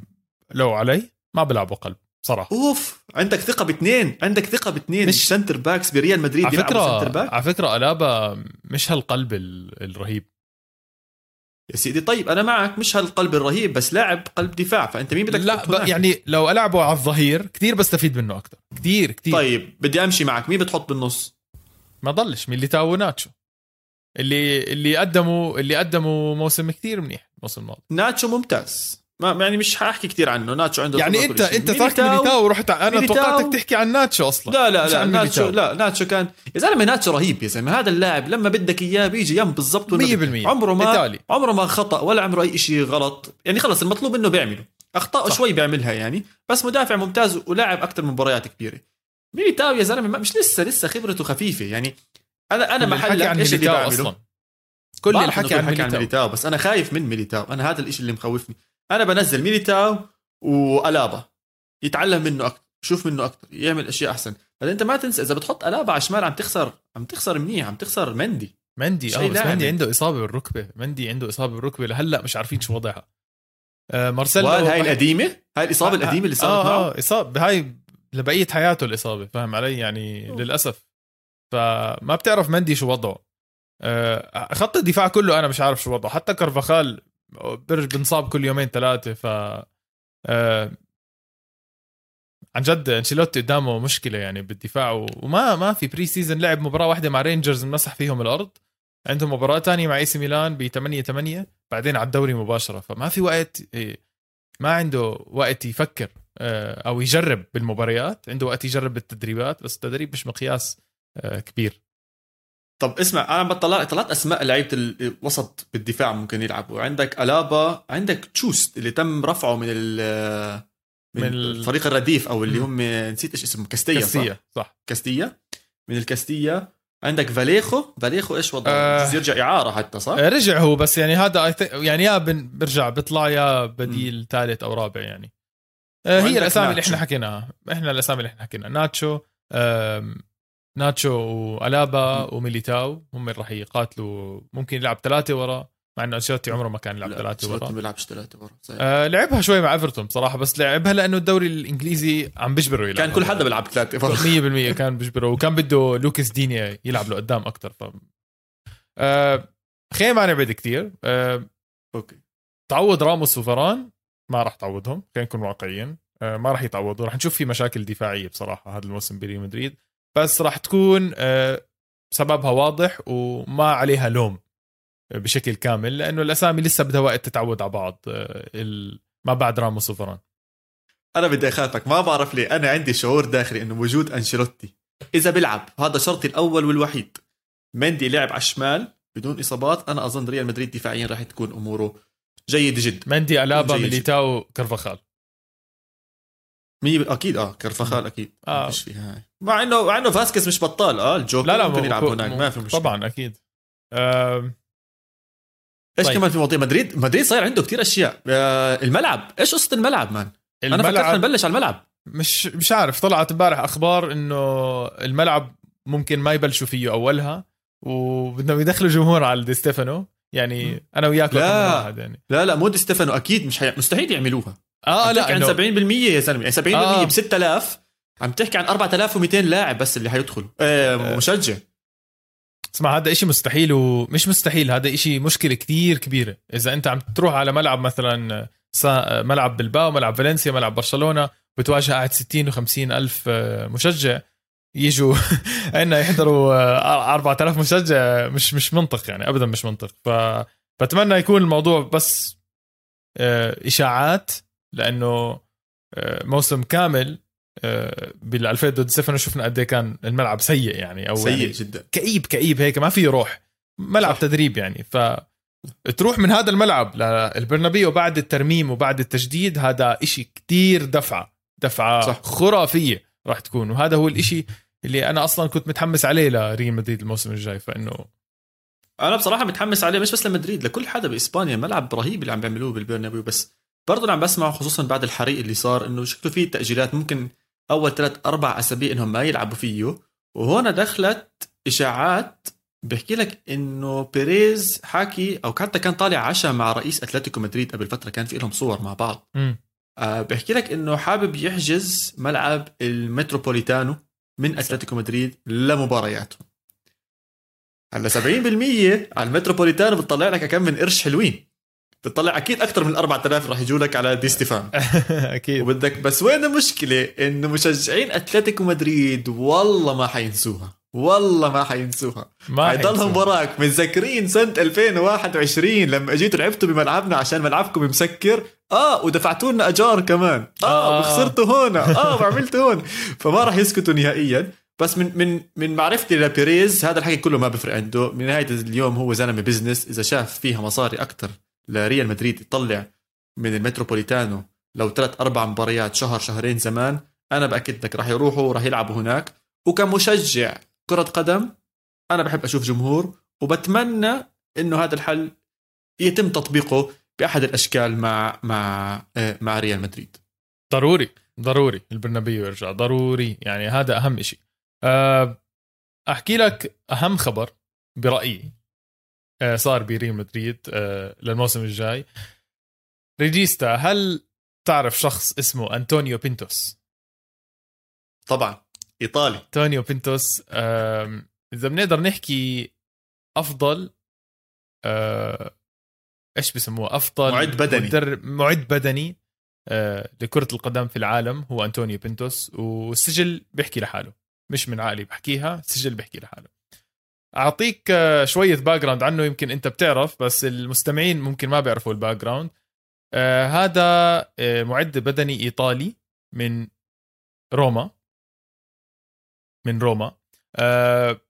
لو علي ما بلعبوا قلب. صراحة أوف عندك ثقة باثنين عندك ثقة باثنين. مش center backs بريال مدريد على فكره center back؟ على فكرة ألابا مش هالقلب الرهيب. يا سيدي طيب أنا معك مش هالقلب الرهيب بس لاعب قلب دفاع فأنت مين بدك لا يعني لو ألعبه على الظهير كثير بستفيد منه أكثر كثير كثير طيب بدي أمشي معك مين بتحط بالنص؟ ما ضلش ميليتاو وناتشو اللي اللي قدموا اللي قدموا موسم كثير منيح الموسم الماضي. ناتشو ممتاز. ما يعني مش حاحكي كثير عنه. ناتشو عنده يعني انت انت تركت ميليتاو ورحت أنا توقعتك تحكي عن ناتشو أصلا. لا لا لا ناتشو لا ناتشو كان يا زلمة ناتشو رهيب يا زلمة. هذا اللاعب لما بدك إياه بيجيك بالضبط 100% عمره ما أعطاني. عمره ما خطأ ولا عمره أي شيء غلط. يعني خلص المطلوب منه بيعمله. أخطاء شوي بيعملها يعني. بس مدافع ممتاز ولاعب أكثر من مباريات كبيرة. ميليتاو يا زلمة مش لسه لسه خبرته خفيفة. يعني أنا أنا محل إيش اللي بعمله. أصلا. كل الحكي. عن ميليتاو. بس أنا خايف من ميليتاو. أنا هذا الشيء اللي مخوفني. أنا بنزل ميليتاو وألابا. يتعلم منه أكثر شوف منه أكثر يعمل أشياء أحسن. بعدين أنت ما تنسى إذا بتحط ألابا على الشمال عم تخسر عم تخسر منيح عم تخسر مندي. مندي آه بس مندي عنده إصابة بالركبة مندي عنده إصابة بالركبة لهلأ مش عارفين شو وضعها. آه مارسيلو هاي القديمة؟ هاي الإصابة آه القديمة اللي صارت آه معه؟ آه إصابة هاي لبقية حياته الإصابة فاهم علي؟ يعني أوه. للأسف. فما بتعرف مندي شو وضعه. آه خط الدفاع كله أنا مش عارف شو وضعه. حتى كرفخال بنصاب كل يومين ثلاثة ف آه عن جد أنشيلوتي قدامه مشكلة يعني بالدفاع وما ما في pre-season لعب مباراة واحدة مع رينجرز مسح فيهم الأرض. عندهم مباراة تانية مع إي سي ميلان ب 8 8 بعدين على الدوري مباشرة فما في وقت ما عنده وقت يفكر آه، أو يجرب بالمباريات عنده وقت يجرب بالتدريبات بس التدريب مش مقياس آه، كبير. طب اسمع أنا بطلع طلعت أسماء لعيبة الوسط بالدفاع ممكن يلعبوا. عندك ألابا عندك تشوست اللي تم رفعه من ال من, من الفريق الرديف أو اللي هم نسيت إيش اسمه كاستيا كاستيا صح, صح. كاستيا. من الكاستيا. عندك فاليخو. فاليخو إيش وضعه؟ آه. يرجع إعارة حتى صح؟ رجع هو بس يعني هذا يعني يا برجع بيطلع يا بديل ثالث أو رابع يعني. آه هي الأسامي اللي إحنا حكيناها. إحنا الأسامي اللي إحنا حكيناها. ناتشو ناتشو وألابا وميليتاو هم اللي راح يقاتلوا. ممكن يلعب ثلاثة ورا مع إنه أنشيلوتي عمره ما كان يلعب ثلاثة ورا. ما بيلعبش ثلاثة ورا آه لعبها شوي مع إيفرتون بصراحة بس لعبها لأنه الدوري الإنجليزي عم بيجبره يلعب كان كل حدا بيلعب ثلاثة ورا. 100% كان بيجبره وكان بده لوكاس دينيا يلعب له قدام أكثر ف آه خلينا ما نبعد كثير آه أوكي. تعوض راموس وفران ما راح تعوضهم خلينا نكون واقعيين. آه ما راح يتعوضوا راح نشوف في مشاكل دفاعية بصراحة هذا الموسم بريال مدريد. بس راح تكون آه، سببها واضح وما عليها لوم بشكل كامل لأنه الأسامي لسه بدها وقت تتعود على بعض آه، ما بعد راموس وفران. أنا بدي اخافك ما بعرف ليه. أنا عندي شعور داخلي إنه وجود أنشيلوتي إذا بيلعب هذا شرطي الأول والوحيد. مندي لعب على الشمال بدون إصابات أنا أظن ريال مدريد دفاعيا راح تكون أموره جيد جدا. مندي ألابا ميليتاو كرفخال مية أكيد آه كرفخال أكيد. آه. مش فيها مع انه مع إنه فاسكس مش بطال آه الجوكر لا لا ممكن يلعب هناك ما في مشكلة. طبعا أكيد. آه... إيش طيب. كمان في مواضيع مدريد مدريد صاير عنده كتير أشياء. آه الملعب. إيش قصه الملعب man؟ الملعب... أنا فكرت نبلش على الملعب. مش مش عارف. طلعت امبارح أخبار إنه الملعب ممكن ما يبلشوا فيه أولها وبدهم يدخلوا جمهور على دي ستيفانو. يعني أنا وياك لا. يعني. لا لا مو دي ستيفانو أكيد مش حي... مستحيل يعملوها. آه لا عن 70% يا زلمة. يعني 70% آه. ب 6000 عم تحكي عن 4200 لاعب بس اللي حيدخلوا آه, آه. مشجع. اسمع هذا إشي مستحيل ومش مستحيل هذا إشي مشكلة كتير كبيرة. إذا أنت عم تروح على ملعب مثلا ملعب بلباو ملعب فالنسيا ملعب برشلونة بتواجه قاعد 60 و50 ألف آه، مشجع يجوا عندنا يحضروا 4000 آه، مشجع مش مش منطق يعني ابدا مش منطق. فبتمنى يكون الموضوع بس إشاعات لأنه موسم كامل آه، بال 2000 ضد ستيفانو شفنا قد إيه كان الملعب سيء يعني أو سيء يعني جدا كئيب كئيب هيك ما في روح ملعب صح. تدريب يعني ف تروح من هذا الملعب للبرنابيو بعد الترميم وبعد التجديد هذا إشي كتير دفعة دفعة صح. خرافية راح تكون وهذا هو الإشي اللي أنا أصلا كنت متحمس عليه لريال مدريد الموسم الجاي فإنه أنا بصراحة متحمس عليه مش بس لمدريد لكل حدا بإسبانيا ملعب رهيب اللي عم بيعملوه بالبرنابيو بس برضه عم بسمع خصوصا بعد الحريق اللي صار إنه شكله في تأجيلات ممكن أول ثلاث أربع أسابيع إنهم ما يلعبوا فيه. وهون دخلت إشاعات بحكي لك إنه بيريز حكي أو حتى كان طالع عشاء مع رئيس أتلتيكو مدريد قبل فترة كان في لهم صور مع بعض. آه بحكي لك إنه حابب يحجز ملعب المتروبوليتانو من أتلتيكو مدريد لمبارياتهم هلا 70% على المتروبوليتانو بتطلع لك كم من قرش حلوين. بتطلع أكيد أكثر من 4000 رح يجوا لك على دي ستيفان. أكيد. وبدك بس وين المشكلة؟ إنه مشجعين أتلتيكو مدريد والله ما حينسوها. والله ما حينسوها. ما حيضلهم. وراك متذكرين سنة 2021 لما أجيتوا لعبتوا بملعبنا عشان ملعبكم مسكر؟ آه ودفعتوا لنا أجار كمان. آه, آه. آه. وخسرتوا هون. آه وعملتوا هون. فما راح يسكتوا نهائيا. بس من من من معرفتي لبيريز هذا الحكي كله ما بفرق عنده. من نهاية اليوم هو زلمة business إذا شاف فيها مصاري أكثر لريال مدريد يطلع من المتروبوليتانو لو ثلاث أربع مباريات شهر شهرين زمان أنا بأكد لك راح يروحوا وراح يلعبوا هناك. وكمشجع كرة قدم أنا بحب أشوف جمهور وبتمنى إنه هذا الحل يتم تطبيقه بأحد الأشكال مع مع آه، مع ريال مدريد. ضروري ضروري البرنابيو يرجع ضروري يعني هذا أهم شيء أه، أحكي لك أهم خبر برأيي. صار بريال مدريد أه، للموسم الجاي. ريجيستا هل تعرف شخص اسمه انطونيو بينتوس؟ طبعا إيطالي. انطونيو بينتوس إذا بنقدر نحكي أفضل أه، إيش بسموه؟ أفضل معد بدني. مدرب معد بدني لكرة القدم في العالم هو انطونيو بينتوس والسجل بيحكي لحاله مش من عقلي بحكيها السجل بيحكي لحاله. أعطيك أه، شوية background عنه يمكن أنت بتعرف بس المستمعين ممكن ما بيعرفوا ال background أه، هذا أه، معد بدني إيطالي من روما. من روما. آه،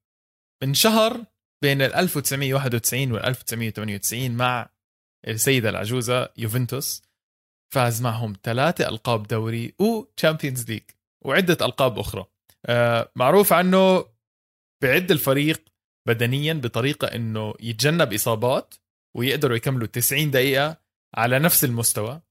انشهر بين ال 1991 وال 1998 مع السيدة العجوزة يوفنتوس. فاز معهم ثلاثة ألقاب دوري و Champions League وعدة ألقاب أخرى. آه، معروف عنه بعد الفريق بدنيا بطريقة أنه يتجنب إصابات ويقدروا يكملوا 90 دقيقة على نفس المستوى.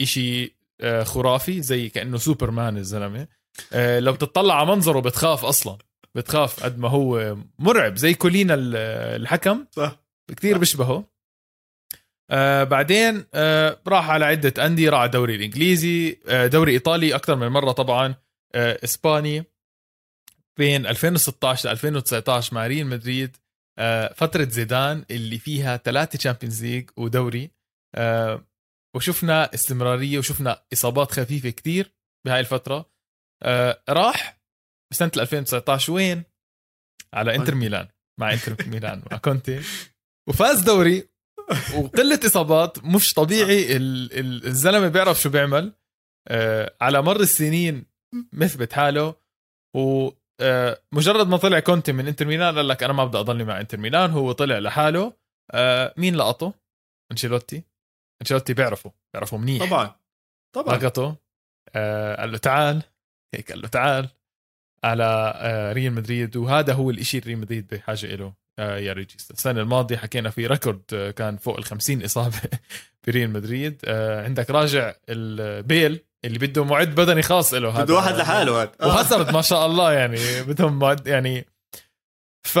إشي آه، خرافي زي كأنه سوبرمان الزلمة. آه، لو بتطلع على منظره بتخاف أصلا. بتخاف قد ما هو مرعب زي كولينا ال- الحكم. صح. كثير. بيشبهه. آه بعدين آه راح على عدة أندية راح على الدوري الإنجليزي. آه دوري إيطالي أكثر من مرة طبعا. آه إسباني. بين 2016 ل 2019 مع ريال مدريد آه فترة زيدان اللي فيها ثلاثة Champions League ودوري. آه وشفنا استمرارية وشفنا إصابات خفيفة كثير بهاي الفترة. آه راح بسنة 2019 وين؟ على إنتر ميلان مع إنتر ميلان مع كونتي. وفاز دوري. وقلة إصابات مش طبيعي ال- ال- الزلمة بيعرف شو بيعمل. على مر السنين مثبت حاله. ومجرد ما طلع كونتي من انتر ميلان قال لك أنا ما بدي أضلني مع انتر ميلان هو طلع لحاله. آه مين لقطه؟ أنشيلوتي. أنشيلوتي بيعرفه بيعرفه منيح. طبعا. طبعا. لقطه. آه قال له تعال. هيك قال له تعال. على آه ريال مدريد وهذا هو الإشي اللي ريال مدريد بحاجة له آه يا ريجيستا السنة الماضية حكينا في record آه كان فوق ال 50 اصابه بريال مدريد. آه عندك راجع بيل اللي بده معد بدني خاص له هذا. بده واحد لحاله هاد. آه. وهازارد ما شاء الله يعني بدهم معد يعني. ف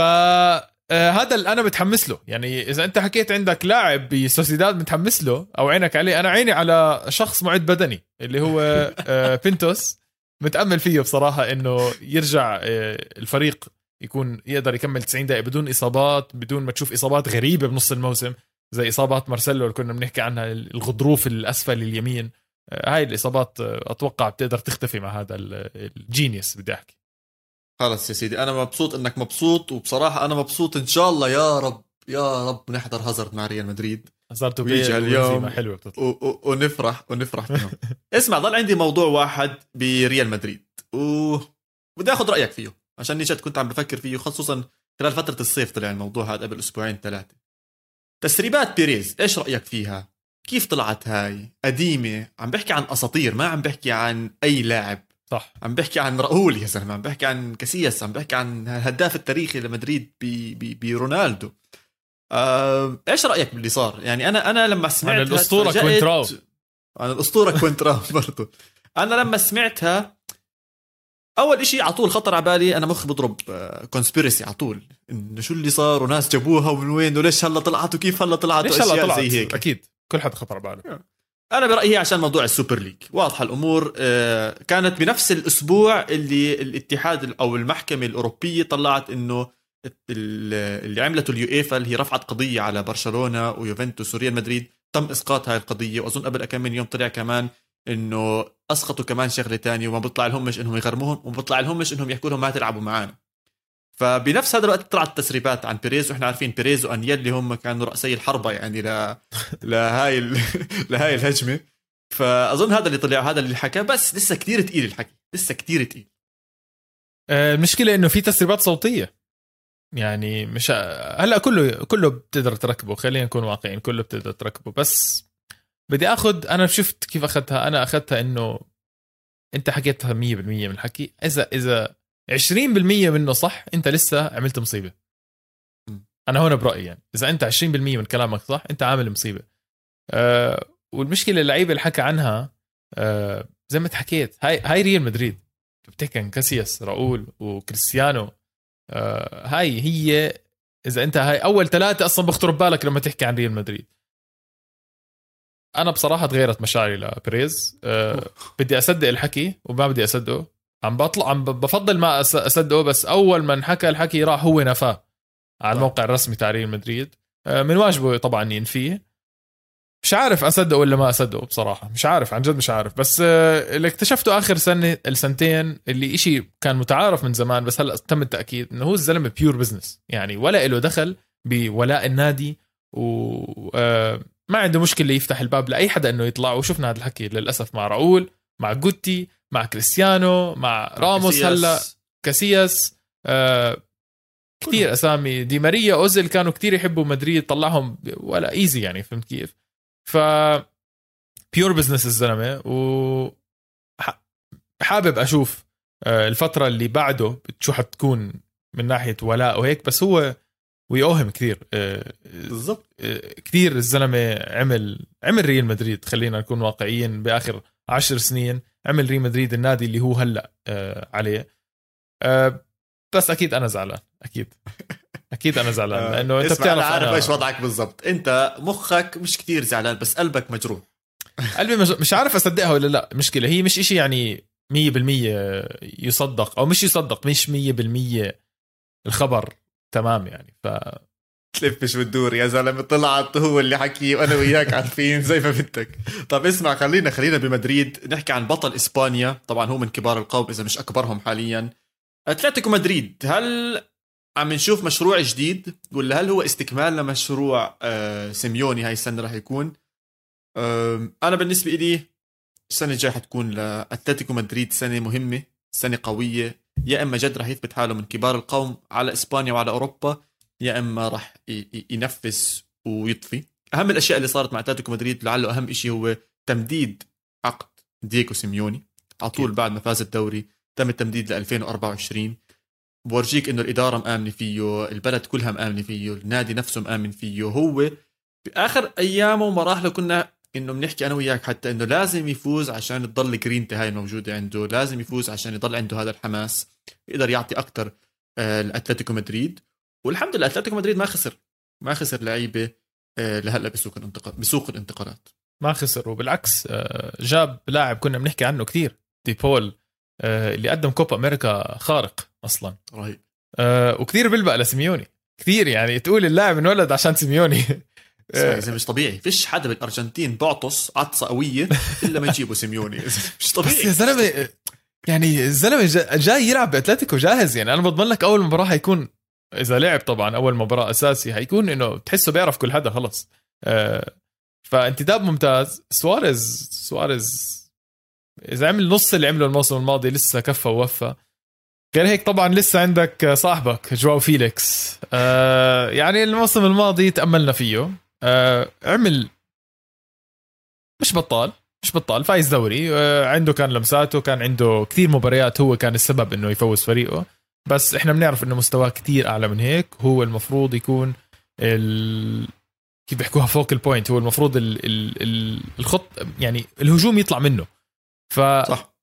آه، هذا اللي أنا متحمس له. يعني إذا أنت حكيت عندك لاعب بسوسيداد متحمس له أو عينك عليه أنا عيني على شخص معد بدني اللي هو آه، بينتوس. متأمل فيه بصراحة إنه يرجع الفريق يكون يقدر يكمل 90 دقيقة بدون إصابات بدون ما تشوف إصابات غريبة بنص الموسم زي إصابات مارسيلو اللي كنا بنحكي عنها الغضروف الأسفل اليمين. هاي الإصابات آه، أتوقع بتقدر تختفي مع هذا ال- ال genius بدي أحكي. خلص يا سيدي أنا مبسوط إنك مبسوط وبصراحة أنا مبسوط إن شاء الله يا رب يا رب نحضر هازارد مع ريال مدريد. صارت ويجي اليوم حلوة بتطلع. و- و- ونفرح ونفرح فيهم اسمع ضل عندي موضوع واحد بريال مدريد و بدي آخذ رأيك فيه عشان نجد كنت عم بفكر فيه خصوصا خلال فترة الصيف طلع الموضوع هذا قبل أسبوعين ثلاثة. تسريبات بيريز إيش رأيك فيها؟ كيف طلعت هاي؟ قديمة. عم بحكي عن أساطير ما عم بحكي عن أي لاعب. صح. عم بحكي عن راؤول يا زلمه عم بحكي عن كاسياس عم بحكي عن الهداف التاريخي لمدريد برونالدو آه، إيش رأيك باللي صار؟ يعني أنا أنا لما سمعت الأسطورة كوينتراو. عن الأسطورة كوينتراو برضو. أنا لما سمعتها أول إشي على طول خطر على بالي أنا مخي بضرب conspiracy على طول. إنه شو اللي صار؟ وناس جابوها ومن وين؟ وليش هلا طلعت؟ وكيف هلا طلعت؟ ليش هلا طلعت زي هيك. أكيد. كل حد خطر على باله أنا برأيي هي عشان موضوع ال Super League. واضحه الأمور آه، كانت بنفس الأسبوع اللي الاتحاد أو المحكمة الأوروبية طلعت إنه اللي عملته اليويفا اللي هي رفعت قضية على برشلونة ويوفنتوس وريال مدريد تم إسقاط هاي القضية. وأظن قبل كم من يوم طلع كمان إنه أسقطوا كمان شغلة تانية وما بيطلع لهمش إنهم يغرموهم وما بيطلع لهمش إنهم يحكوا لهم ما تلعبوا معنا فبنفس هذا الوقت طلعت تسريبات عن بيريز وإحنا عارفين بيريز وأنييلي اللي هم كانوا رأسي الحربة يعني ل... لهاي ال... لهاي الهجمة. فأظن هذا اللي طلع هذا اللي حكى بس لسه كتير تقيل الحكي لسه كتير تقيل. آه، المشكلة إنه في تسريبات صوتية. يعني مش هلأ كله كله بتقدر تركبه خلينا نكون واقعيين كله بتقدر تركبه. بس بدي آخذ أنا شفت كيف أخذتها أنا أخذتها إنه أنت حكيتها 100% من الحكي. إذا إذا 20% منه صح؟ انت لسه عملت مصيبة. أنا هون برأيي يعني. إذا أنت 20% من كلامك صح أنت عامل مصيبة. أه والمشكلة اللعيبة اللي حكى عنها أه زي ما حكيت هاي هاي ريال مدريد. بتحكي عن كاسياس راؤول وكريستيانو أه هاي هي إذا أنت هاي أول ثلاثة أصلا بخطروا ببالك لما تحكي عن ريال مدريد. أنا بصراحة تغيرت مشاعري لبريز أه بدي أصدق الحكي وما بدي أصدقه. عم بطلع عم بفضل ما اصدقه بس أول ما انحكى الحكي راح هو نفاه على الموقع الرسمي تاع ريال مدريد. أه من واجبه طبعا ينفيه. مش عارف اصدقه ولا ما اصدقه بصراحة. مش عارف عن جد مش عارف. بس آه، اللي اكتشفته آخر سنة السنتين اللي إشي كان متعارف من زمان بس هلأ تم التأكيد إنه هو الزلمة pure business يعني ولا له دخل بولاء النادي و آه، ما عنده مشكلة يفتح الباب لأي حدا إنه يطلع. وشفنا هذا الحكي للأسف مع راؤول مع جوتي مع كريستيانو مع راموس كاسياس. هلا كاسياس آه كثير أسامي. دي ماريا أوزيل كانوا كثير يحبوا مدريد طلعهم ولا easy يعني فهمت كيف؟ ف pure business الزلمة و حابب أشوف آه، الفترة اللي بعده شو حتكون من ناحية ولاء وهيك بس هو ويوهم كثير آه، بالضبط. آه، كثير الزلمة عمل عمل ريال مدريد خلينا نكون واقعيين بآخر عشر سنين. عمل ريال مدريد النادي اللي هو هلا عليه. بس أكيد أنا زعلان أكيد. أكيد أنا زعلان آه، لأنه أنت بتعرف أنا عارف إيش وضعك بالضبط. أنت مخك مش كتير زعلان بس قلبك مجروح. قلبي مج... مش عارف أصدقها ولا لا مشكلة. هي مش إشي يعني 100% يصدق أو مش يصدق مش 100% الخبر تمام يعني. ف تلفش وتدور يا زلمة. طلعت هو اللي حكي وأنا وياك عارفين زي ما بدك. طب اسمع خلينا خلينا بمدريد نحكي عن بطل إسبانيا. طبعا هو من كبار القوم إذا مش أكبرهم حاليا. أتلتيكو مدريد هل عم نشوف مشروع جديد؟ ولا هل هو استكمال لمشروع آه، سيميوني هاي السنة راح يكون؟ أنا بالنسبة لي السنة الجاية حتكون لأتلتيكو مدريد سنة مهمة سنة قوية. يا إما جد راح يثبت حاله من كبار القوم على إسبانيا وعلى أوروبا يا إما راح ينفس ويطفي. أهم الأشياء اللي صارت مع أتلتيكو مدريد لعله أهم شيء هو تمديد عقد دييغو سيميوني. على طول بعد ما فاز الدوري تم التمديد ل 2024 بورجيك إنه الإدارة مآمنة فيه البلد كلها مآمنة فيه النادي نفسه مآمن فيه. هو باخر أيامه ومراحله كنا إنه بنحكي أنا وياك حتى إنه لازم يفوز عشان تضل جرينتي هاي الموجودة عنده لازم يفوز عشان يضل عنده هذا الحماس يقدر يعطي أكثر آه، لأتلتيكو مدريد. والحمد لله أتلتيكو مدريد ما خسر. ما خسر لعيبة آه، لهلأ بسوق الانتقال بسوق الانتقالات. ما خسر وبالعكس آه، جاب لاعب كنا بنحكي عنه كثير دي بول اللي قدم كوبا أمريكا خارق أصلا. رهيب. آه وكثير بيلبق لسيميوني. كثير يعني تقول اللاعب انولد عشان سيميوني. آه مش طبيعي. فيش حدا بالأرجنتين بعطس عطسة قوية إلا ما يجيبوا سيميوني. مش طبيعي. بس يا زلمة يعني الزلمة جاي يلعب بأتلتيكو جاهز يعني. أنا بضمن لك أول مباراة حيكون إذا لعب طبعا أول مباراة أساسي حيكون إنه تحسه بيعرف كل حدا خلص. آه فانتداب ممتاز. سواريز سواريز إذا عمل نص اللي عمله الموسم الماضي لسه كفى ووفى. غير هيك طبعا لسه عندك صاحبك جواو فيليكس. آه يعني الموسم الماضي تأملنا فيه. آه عمل مش بطال مش بطال فايز دوري. عنده كان لمساته كان عنده كثير مباريات هو كان السبب إنه يفوز فريقه. بس إحنا بنعرف إنه مستواه كثير أعلى من هيك. هو المفروض يكون ال... كيف بيحكوها؟ focal point هو المفروض ال... ال... الخط يعني الهجوم يطلع منه. ف صح.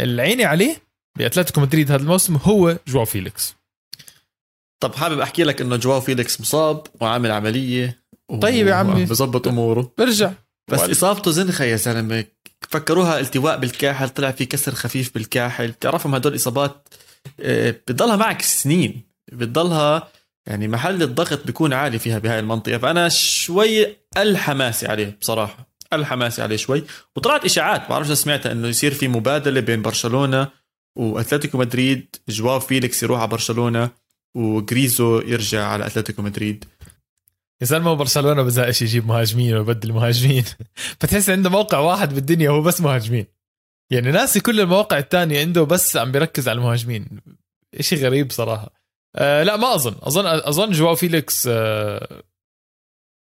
العيني عليه بأتلتيكو مدريد هذا الموسم هو جواو فيليكس. طب حابب أحكي لك إنه جواو فيليكس مصاب وعامل عملية و... طيب يا عمي. بظبط أموره. برجع. بس وال- إصابته زنخة يا زلمة. فكروها التواء بالكاحل طلع في كسر خفيف بالكاحل. بتعرفهم هدول إصابات بتضلها معك سنين. بتضلها يعني محل الضغط بيكون عالي فيها بهاي المنطقة. فأنا شوي الحماسي عليه بصراحة. الحماسي عليه شوي. وطلعت إشاعات. بعرفش سمعتها إنه يصير في مبادلة بين برشلونة وأتلتيكو مدريد. جواو فيليكس يروح على برشلونة وجريزو يرجع على أتلتيكو مدريد. يا زلمه برشلونة بزهقش يجيب مهاجمين ويبدل مهاجمين. فتحس عنده موقع واحد بالدنيا هو بس مهاجمين. يعني ناسي كل المواقع الثانية عنده بس عم بيركز على المهاجمين. إشي غريب صراحة. آه لا ما أظن. أظن أظن جواو فيليكس آه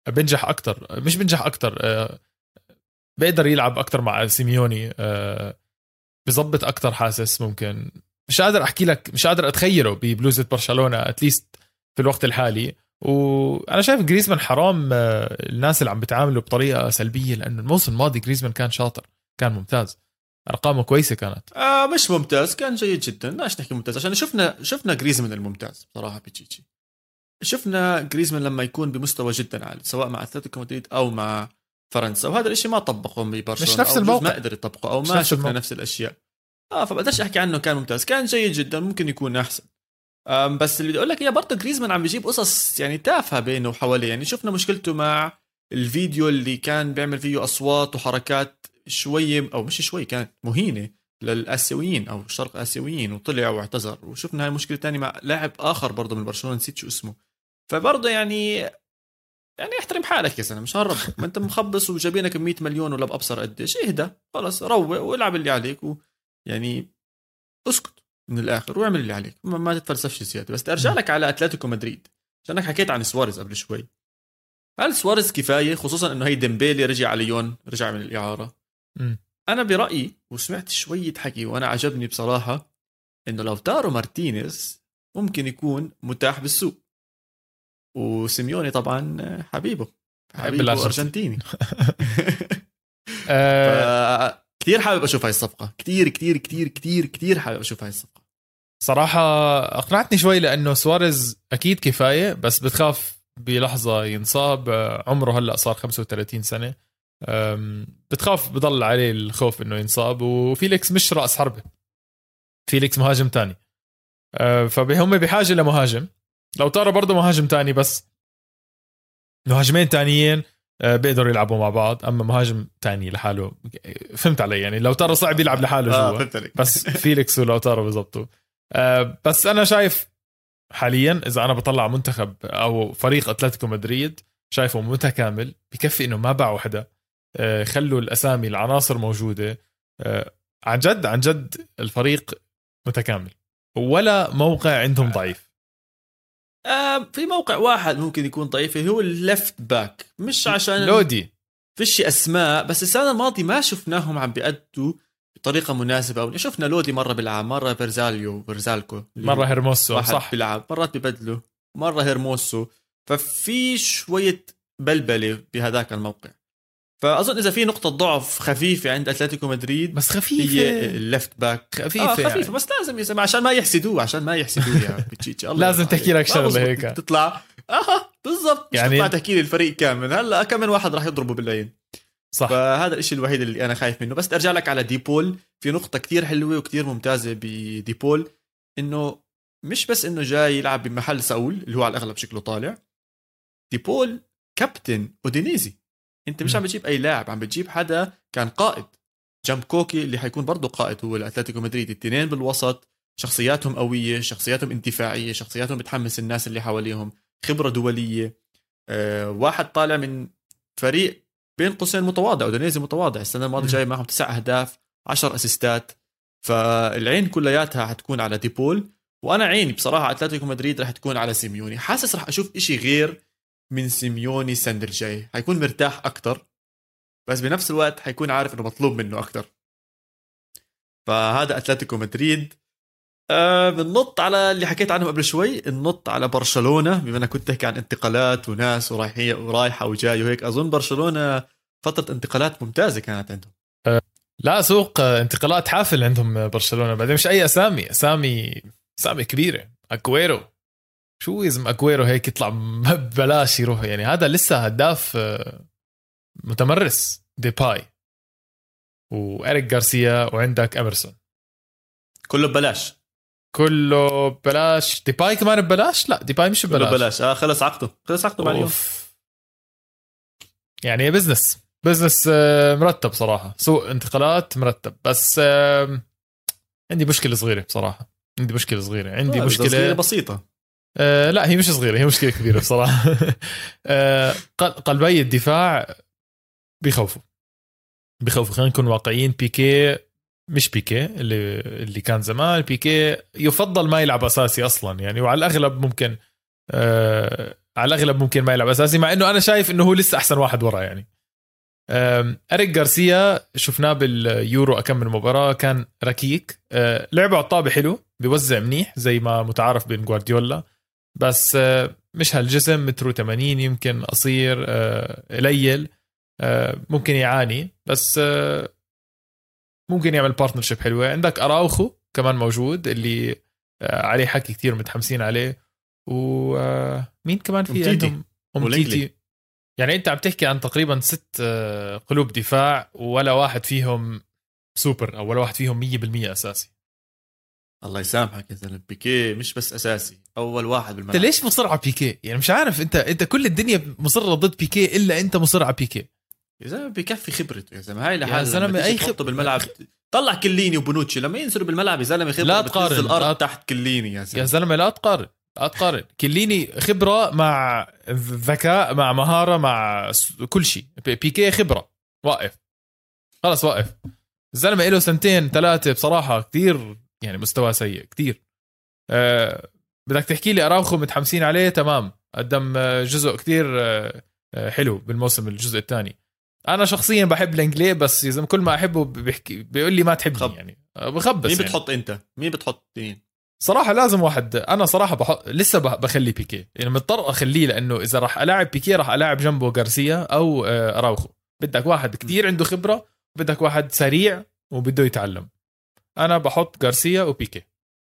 بنجح أكثر مش بنجح أكثر آه بيقدر يلعب أكثر مع سيميوني آه بظبط أكثر حاسس ممكن. مش قادر أحكي لك مش قادر أتخيله ببلوزه برشلونة اتليست في الوقت الحالي. وأنا شايف جريزمان حرام آه، الناس اللي عم بتعامله بطريقة سلبية لأنه الموسم الماضي جريزمان كان شاطر كان ممتاز. أرقامه كويسة كانت. آه مش ممتاز كان جيد جدا. لاش نحكي ممتاز. عشان شفنا شفنا جريزمان الممتاز بصراحه بتشيتشي. شفنا جريزمان لما يكون بمستوى جدا عالي سواء مع أتلتيكو مدريد أو مع فرنسا. وهذا الشيء ما طبقه ببرشلونه مش نفس الموقع. ما قدر يطبقه أو ما نفس شفنا الموقع. نفس الأشياء. آه فبقدرش أحكي عنه كان ممتاز. كان جيد جدا ممكن يكون أحسن. بس اللي بدي أقول لك هي برضه جريزمان عم بيجيب قصص يعني تافهة بينه وحواليه. يعني شفنا مشكلته مع الفيديو اللي كان بيعمل فيه أصوات وحركات شوي أو مش شوي كانت مهينة للآسيويين أو الشرق آسيويين وطلع واعتذر. وشفنا هاي المشكلة تانية مع لاعب آخر برضه من برشلونة نسيت شو اسمه. فبرضه يعني يعني احترم حالك يا زلمة مش هنربك ما أنت مخبص وجايبينك 100 مليون ولا بأبصر قديش. اهدى خلص روق والعب اللي عليك و يعني اسكت من الآخر واعمل اللي عليك. ما, ما تتفلسفش زيادة. بس أرجع لك على أتلتيكو مدريد. عشانك حكيت عن سواريز قبل شوي. هل سواريز كفاية؟ خصوصا إنه هي ديمبيلي رجع على ليون رجع من الإعارة. أنا برأيي وسمعت شوية حكي وأنا عجبني بصراحة إنه لوتارو مارتينيز ممكن يكون متاح بالسوق. وسيميوني طبعا حبيبه حبيبه بالأرجنتين. أرجنتيني. آه. كثير حابب أشوف هاي الصفقة. كثير كثير كثير كثير كثير حابب أشوف هاي الصفقة. صراحة أقنعتني شوي لأنه سواريز أكيد كفاية بس بتخاف بلحظة ينصاب. عمره هلأ صار 35 سنة. أم، بتخاف بضل عليه الخوف إنه ينصاب. وفيليكس مش رأس حربة. فيليكس مهاجم تاني. أه، فهم بحاجة لمهاجم. لوتارو برضه مهاجم تاني بس مهاجمين تانيين أه، بيقدروا يلعبوا مع بعض. أما مهاجم تاني لحاله فهمت علي؟ يعني لوتارو صعب يلعب لحاله آه جواو. بس فيليكس ولوتارو بزبطوا أه بس أنا شايف حاليا إذا أنا بطلع منتخب أو فريق أتلتيكو مدريد شايفه متكامل بكفي إنه ما باعوا حدا خلوا الأسامي العناصر موجودة. أه عن جد عن جد الفريق متكامل. ولا موقع عندهم ضعيف. آه في موقع واحد ممكن يكون ضعيف هو ال left back مش عشان لودي. فيش أسماء بس السنة الماضية ما شفناهم عم بيأدوا بطريقة مناسبة. أو شفنا لودي مرة بيلعب مرة فيرزاليو فيرزالكو. هيرموسو واحد صح. بيلعب مرات ببدله مرة هيرموسو. ففي شوية بلبلة بهذاك الموقع. فأظن إذا في نقطة ضعف خفيفة عند أتلتيكو مدريد بس هي خفيفه ال left back خفيفة آه خفيفة يعني. بس لازم يا عشان ما يحسدوه عشان ما يحسدوه يا بتشيتشي. الله لازم تحكي. لك بزبط هيك. تطلع آه بالضبط. مش يعني- تطلع تحكي لي الفريق كامل. هلا كم من واحد راح يضربه بالعين صح. فهذا الشيء الوحيد اللي أنا خايف منه. بس أرجع لك على دي بول. في نقطة كتير حلوة وكتير ممتازة بدي بول. إنه مش بس إنه جاي يلعب بمحل ساول اللي هو على الأغلب شكله طالع. دي بول كابتن أودينيزي. انت مش. عم بتجيب أي لاعب عم بتجيب حدا كان قائد جنب كوكي اللي حيكون برضه قائد هو لأتلتيكو مدريد الاثنين بالوسط شخصياتهم قوية شخصياتهم اندفاعية شخصياتهم بتحمس الناس اللي حواليهم خبرة دولية أه واحد طالع من فريق بين قوسين متواضع أودينيزي متواضع السنة الماضية. جاي معهم تسع أهداف 10 أسيستات فالعين كلياتها حتكون على دي بول وأنا عيني بصراحة أتلتيكو مدريد رح تكون على سيميوني حاسس رح أشوف إشي غير من سيميوني السنة الجاي حيكون مرتاح أكتر بس بنفس الوقت حيكون عارف إنه مطلوب منه أكتر. فهذا أتلتيكو مدريد. آه بننط على اللي حكيت عنه قبل شوي. النط على برشلونة بما إنك كنت تحكي عن انتقالات وناس ورايحيه ورايحة وجاي وهيك. أظن برشلونة فترة انتقالات ممتازة كانت عندهم. لا سوق انتقالات حافل عندهم برشلونة. بعدين مش أي اسامي اسامي اسامي كبيره أكويرو. شو يزم أكويرو هيك يطلع ببلاش يروح؟ يعني هذا لسه هداف آه، متمرس ديباي. وإريك غارسيا وعندك اميرسون كله ببلاش. كله ببلاش. ديباي كمان ببلاش؟ لا ديباي مش كله ببلاش. ببلاش. آه خلص عقده. خلص عقده بعد يوم أوف. يعني business business آه، مرتب صراحة. سوق انتقالات مرتب. بس عندي مشكلة صغيرة بصراحة. عندي مشكلة صغيرة. عندي آه، مشكلة صغيرة بسيطة. آه لا هي مش صغيرة هي مشكلة كبيرة بصراحة. آه قل- قلبي الدفاع بيخوفوا بيخوفوا خلينا نكون واقعيين بيكي مش بيكي اللي اللي كان زمان بيكي يفضل ما يلعب أساسي أصلا. يعني وعلى الأغلب ممكن آه على الأغلب ممكن ما يلعب أساسي مع إنه أنا شايف إنه هو لسه أحسن واحد ورا يعني. أريك غارسيا شفناه باليورو كم من مباراة كان ركيك. لعبه على الطابه حلو بيوزع منيح زي ما متعارف بين جوارديولا بس آه، مش هالجسم مترو 80 يمكن قصير آه، قليل آه، ممكن يعاني بس ممكن يعمل partnership حلوة. عندك أراوخو كمان موجود اللي عليه حكي كتير متحمسين عليه. ومين كمان في. عندهم. أمتيتي يعني أنت عم تحكي عن تقريبا ست قلوب دفاع ولا واحد فيهم سوبر أو ولا واحد فيهم 100% أساسي. الله يسامحك يا زلمة. بيكي مش بس أساسي أول واحد أنت بالملعب ليش مصر على بيكي يعني مش عارف أنت أنت كل الدنيا مصرة ضد بيكي إلا أنت مصر على بيكي يا زلمة بيكفي خبرته يا زلمة. هاي يا لحالها زلمة، لما تيجي أي تحطه خب- بالملعب طلع كليني وبونوتشي. لما ينزلوا بالملعب يا زلمة خبرة لا تقارن، الأرض لا- تحت كليني يا يا زلمة. زلمة لا تقارن لا تقارن. كليني خبرة مع ذكاء مع مهارة مع كل شيء. بي- بيكي خبرة. واقف. خلص واقف. الزلمه له سنتين ثلاثة. بصراحة كثير يعني مستواه سيء كثير أه بدك تحكي لي أراوخو متحمسين عليه؟ تمام. قدم آه، جزء كثير أه آه، حلو بالموسم الجزء الثاني. أنا شخصيا بحب لانجلي بس يا زلمه كل ما أحبه بيحكي بيقول لي ما تحبني خب. يعني. آه، بخبص مين يعني. بتحط أنت؟ مين بتحط مين؟ صراحة لازم واحد أنا صراحة بحط لسه بخلي بيكي. يعني مضطر أخليه لأنه إذا راح ألاعب بيكي راح ألاعب جنبه غارسيا أو آه، أراوخو. بدك واحد كتير عنده خبرة بدك واحد سريع وبده يتعلم. أنا بحط غارسيا وبيكي.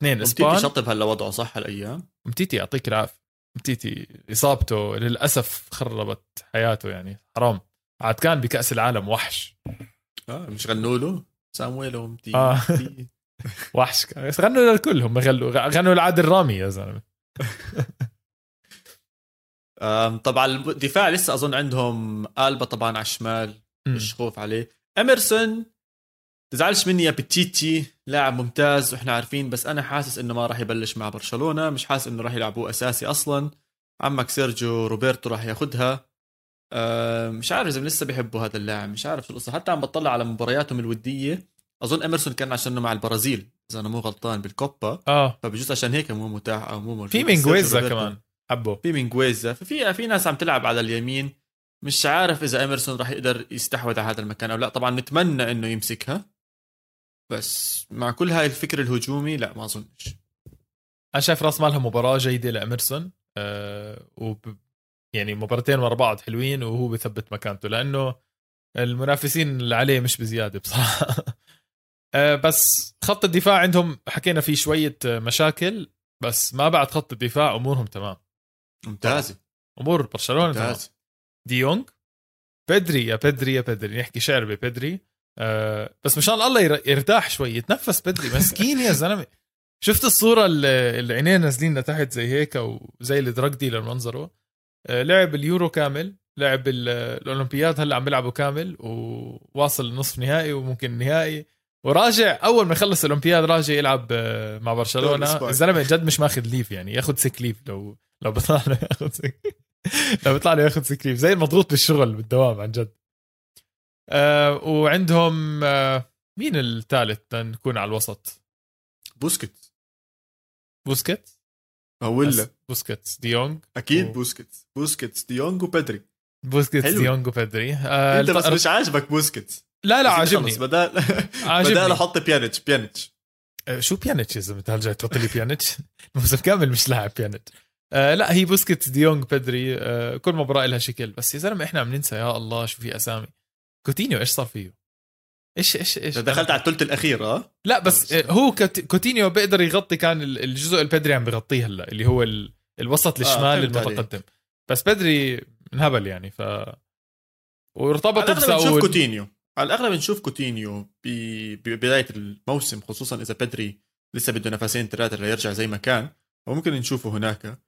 اثنين أمتيتي إسبان. شطب هلا وضعه صح هالأيام؟ متيتي يعطيك العافية. متيتي إصابته للأسف خربت حياته يعني. حرام. عاد كان بكأس العالم وحش. آه مش غنوا له؟ سامويل ومتي آه. وحش كان. بس غنوا للكل هم غنوا غنوا لعادل رامي يا زلمة. آم، طبعا الدفاع لسه أظن عندهم آلبا طبعا على الشمال. مم. مش خوف عليه. اميرسون تزعلش مني يا بتشيتشي لاعب ممتاز وإحنا عارفين بس أنا حاسس إنه ما راح يبلش مع برشلونة مش حاسس إنه راح يلعبوه أساسي أصلا. عمك سيرجيو روبرتو راح ياخدها. آم، مش عارف إذا لسه بيحبوا هذا اللاعب مش عارف شو القصة. حتى عم بطلع على مبارياتهم الودية. أظن اميرسون كان عشانه مع البرازيل إذا أنا مو غلطان بالكوبا. آه. فبجوز عشان هيك مو متاح أو مو موجود في روبرتو- كمان حبه. في مينغويزا ففي في ناس عم تلعب على اليمين. مش عارف إذا اميرسون راح يقدر يستحوذ على هذا المكان أو لا. طبعا نتمنى إنه يمسكها. بس مع كل هاي الفكر الهجومي لا ما أظنش. أنا شايف راس مالها مباراة جيدة لأميرسون أه وب يعني مباراتين ورا بعض حلوين وهو بثبت مكانته لأنه المنافسين اللي عليه مش بزيادة بصراحة. أه بس خط الدفاع عندهم حكينا فيه شوية مشاكل بس ما بعد خط الدفاع أمورهم تمام. ممتازة. أمور برشلونة ممتازة. ديونج؟ بدري يا بدري يا بدري نحكي شعر ببدري. أه بس مشان الله ير- يرتاح شوي يتنفس بدري مسكين يا زلمة. شفت الصورة اللي عينيه نازلين لتحت زي هيك وزي ال drug dealer منظره أه لعب اليورو كامل لعب ال- الأولمبياد هلأ عم بيلعبوا كامل وواصل نصف نهائي وممكن نهائي. وراجع أول ما يخلص الأولمبياد راجع يلعب آه، مع برشلونة. الزلمة جد مش ماخذ leave يعني ياخذ sick leave لو لو بيطلع له ياخذ sick لو بيطلع له ياخذ sick leave زي المضغوط بالشغل بالدوام عن جد. آه وعندهم آه مين الثالث نكون على الوسط؟ بوسكيت بوسكيت ولا؟ بوسكيتس ديونج أكيد و- بوسكيتس. بوسكيتس ديونج وبدري. بوسكيتس. ديونج وبدري. آه أنت بس مش عاجبك بوسكيتس. لا لا عاجبني. بدال عاجبني. بدال أحط بيانيتش بيانيتش. آه، شو بيانيتش يا زلمة؟ هل جاي تحط لي بيانيتش؟ الموسم كامل مش لاعب بيانيتش. آه لا هي بوسكيتس ديونج بدري. آه كل مباراة لها شكل. بس يا زلمة إحنا عم ننسى. يا الله شو في أسامي. كوتينيو إيش صار فيه؟ إيش إيش إيش؟ دخلت على الثلث الأخير آه؟ لا بس هو كوتينيو بيقدر يغطي كان الجزء اللي بدري عم بغطيه هلا اللي هو الوسط الشمال آه المتقدم. بس بدري انهبل يعني ف وارتبطوا بساول كوتينيو. على الأغلب نشوف كوتينيو ببداية الموسم خصوصا إذا بدري لسه بده نفسين ثلاثة ليرجع زي ما كان وممكن نشوفه هناك.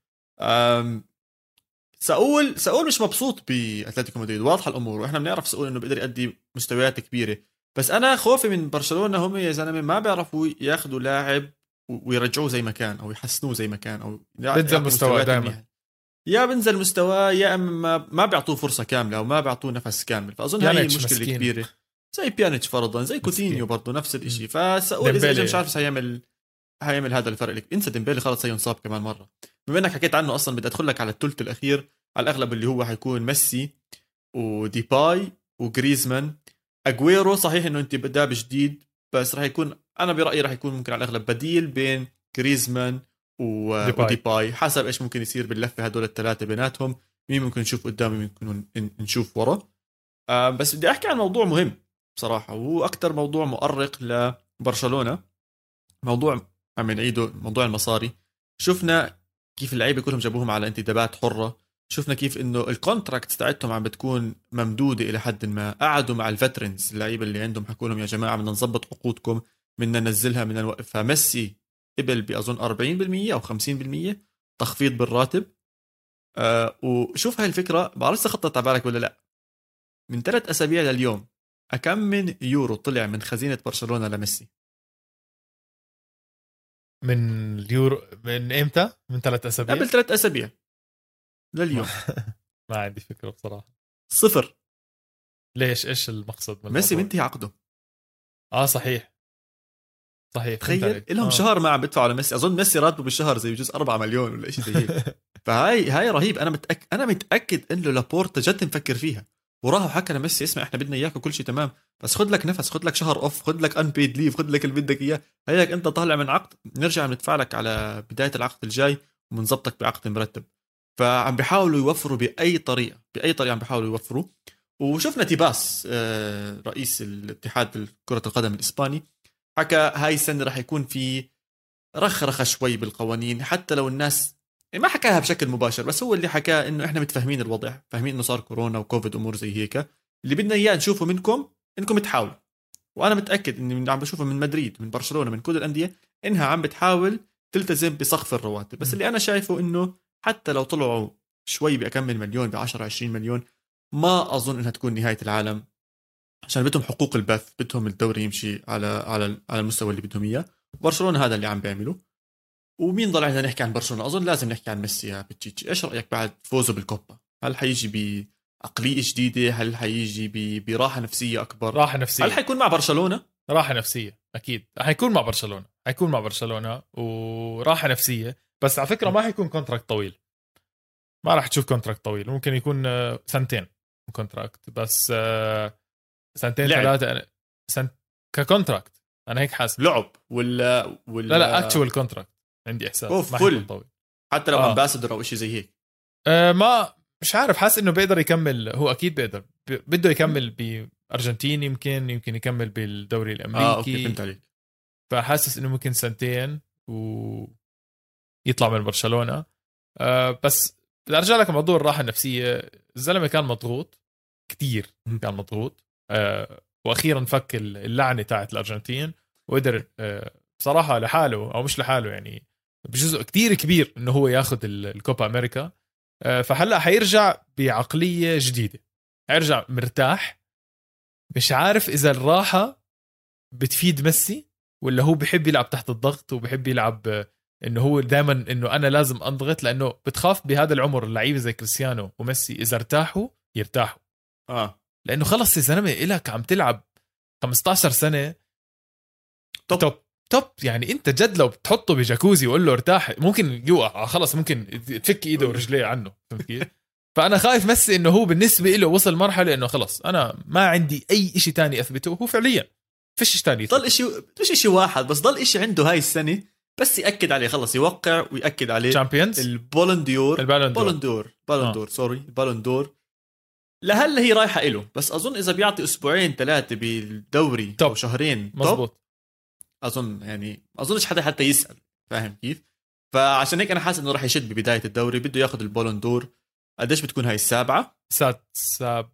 ساول ساول مش مبسوط بأتلتيكو مدريد واضحه الأمور وإحنا بنعرف ساول إنه بيقدر يؤدي مستويات كبيرة. بس أنا خوفي من برشلونة هم يا زلمة ما بيعرفوا ياخذوا لاعب ويرجعوه زي ما كان أو يحسنوه زي ما كان أو بنزل مستواه دائما يا بنزل مستواه يا إما ما بيعطوه فرصة كاملة أو ما بيعطوه نفس كامل. فأظن هي مشكلة كبيرة. زي بيانيتش فرضا زي كوتينيو برضه نفس الشيء فساول إذا مش عارف حيعمل حيعمل هذا الفرق لك. انسى ديمبيلي خلص ينصاب كمان مرة. بما إنك حكيت عنه أصلا بدي أدخل لك على الثلث الأخير على الأغلب اللي هو حيكون ميسي وديباي وجريزمان. أجويرو صحيح إنه أنت بداب جديد بس راح يكون أنا برأيي راح يكون ممكن على الأغلب بديل بين جريزمان وديباي. حسب إيش ممكن يصير باللفة هدول الثلاثة بيناتهم مين ممكن نشوف قدامي ممكن نشوف ورا. آه بس بدي أحكي عن موضوع مهم بصراحة وهو أكثر موضوع مؤرق لبرشلونة. موضوع عم نعيده موضوع المصاري. شفنا كيف اللعيبة كلهم جابوهم على انتدابات حرة. شفنا كيف إنه ال contract تاعتهم عم بتكون ممدودة إلى حد ما. قعدوا مع ال veterans اللعيبة اللي عندهم حكوا لهم يا جماعة بدنا نظبط عقودكم بدنا ننزلها بدنا نوقفها ميسي قبل بأظن 40% أو 50% تخفيض بالراتب. آه وشوف هاي الفكرة. بعرف خطط على بالك ولا لا. من ثلاث أسابيع لليوم أكم من يورو طلع من خزينة برشلونة لميسي؟ من اليورو من إمتى؟ من ثلاث أسابيع؟ قبل ثلاث أسابيع. لليوم. ما عندي فكرة بصراحة. صفر. ليش؟ إيش المقصد من ميسي منتهي عقده. آه صحيح. صحيح تخيل لهم آه. شهر ما عم بدفعوا لميسي. أظن ميسي راتبه بالشهر زي بجوز 4 مليون ولا شيء زي هيك. فهاي هاي رهيب. أنا متاكد أنا متأكد إنه لابورتا جد مفكر فيها. وراح وحكى لميسي اسمع إحنا بدنا إياك وكل شيء تمام بس خذ لك نفس خذ لك شهر off خذ لك unpaid leave خذ لك اللي بدك إياه. هيك أنت طالع من عقد نرجع ندفع لك على بداية العقد الجاي وبنظبطك بعقد مرتب. فعم بيحاولوا يوفروا بأي طريقة بأي طريقة عم بيحاولوا يوفروا. وشفنا تيباس آه، رئيس الاتحاد كره القدم الإسباني حكى هاي السنة رح يكون في رخرخة شوي بالقوانين حتى لو الناس ما حكاها بشكل مباشر بس هو اللي حكاه إنه إحنا متفاهمين الوضع فاهمين إنه صار كورونا وكوفيد امور زي هيك. اللي بدنا إياه نشوفه منكم إنكم تحاولوا. وأنا متأكد إني عم بشوفه من مدريد من برشلونة من كل الأندية إنها عم بتحاول تلتزم بسقف الرواتب. بس اللي أنا شايفه إنه حتى لو طلعوا شوي من مليون ب 10 20 مليون ما أظن إنها تكون نهاية العالم. عشان بدهم حقوق البث بدهم الدوري يمشي على على على المستوى اللي بدهم إياه. برشلونة هذا اللي عم بيعمله. ومين ضل عندنا نحكي عن برشلونة؟ أظن لازم نحكي عن ميسي يا بتشيتشي. إيش رأيك بعد فوزه بالكوبا؟ هل حيجي بعقلية جديدة؟ هل حيجي براحة نفسية أكبر؟ راحة نفسية. هل حيكون مع برشلونة؟ راحة نفسية أكيد. حيكون مع برشلونة. حيكون مع برشلونة وراحة نفسية. بس على فكرة ما حيكون contract طويل. ما راح تشوف contract طويل. ممكن يكون سنتين contract بس آه، سنتين ثلاثة. سنت ككونتراكت أنا هيك حاسس. لعب ولا ولا لا لا اكشوال كونتراكت عندي إحساس أوف فل. طويل حتى لو آه. امباسدور أو شيء زي هيك. آه ما مش عارف حاسس إنه بيقدر يكمل هو أكيد بيقدر. بده يكمل بارجنتين يمكن يمكن يكمل بالدوري الأمريكي. آه أوكي فهمت عليك. فحاسس إنه ممكن سنتين و يطلع من برشلونة. آه بس بدي أرجع لك موضوع الراحة النفسية. الزلمة كان مضغوط كثير كان مضغوط. آه وأخيرا فك اللعنة تاعت الأرجنتين وقدر آه بصراحة لحاله أو مش لحاله يعني بجزء كتير كبير إنه هو ياخذ الكوبا أمريكا. آه، فهلأ حيرجع بعقلية جديدة. حيرجع مرتاح. مش عارف إذا الراحة بتفيد ميسي ولا هو بحب يلعب تحت الضغط وبحب يلعب آه، إنه هو دائما إنه أنا لازم أنضغط لأنه بتخاف بهذا العمر اللعيبة زي كريستيانو وميسي إذا ارتاحوا يرتاحوا. آه. لأنه خلص يا زلمة إلك عم تلعب 15 سنة. top top. top يعني انت جد لو بتحطه بجاكوزي وقول له ارتاح ممكن يوقع. خلص ممكن تفك ايده ورجليه عنه. فهمت كيف؟ فأنا خايف ميسي إنه هو بالنسبة له وصل مرحلة إنه خلص أنا ما عندي أي شيء تاني أثبته. هو فعليا فيش شيء ثاني ضل شيء مش شيء واحد بس ضل شيء عنده هاي السنة بس يأكد عليه. خلص يوقع ويأكد عليه. تشامبيونز البالون دور البالون دور. بالون دور بالون دور sorry البالون دور لهلا هي رايحة له بس أظن إذا بيعطي أسبوعين ثلاثة بالدوري. أو شهرين. مزبوط أظن يعني أظنش حدا حتى يسأل فاهم كيف؟ فعشان هيك أنا حاسس إنه راح يشد ببداية الدوري بده ياخذ البولون دور. قديش بتكون هاي السابعة؟ سات ساب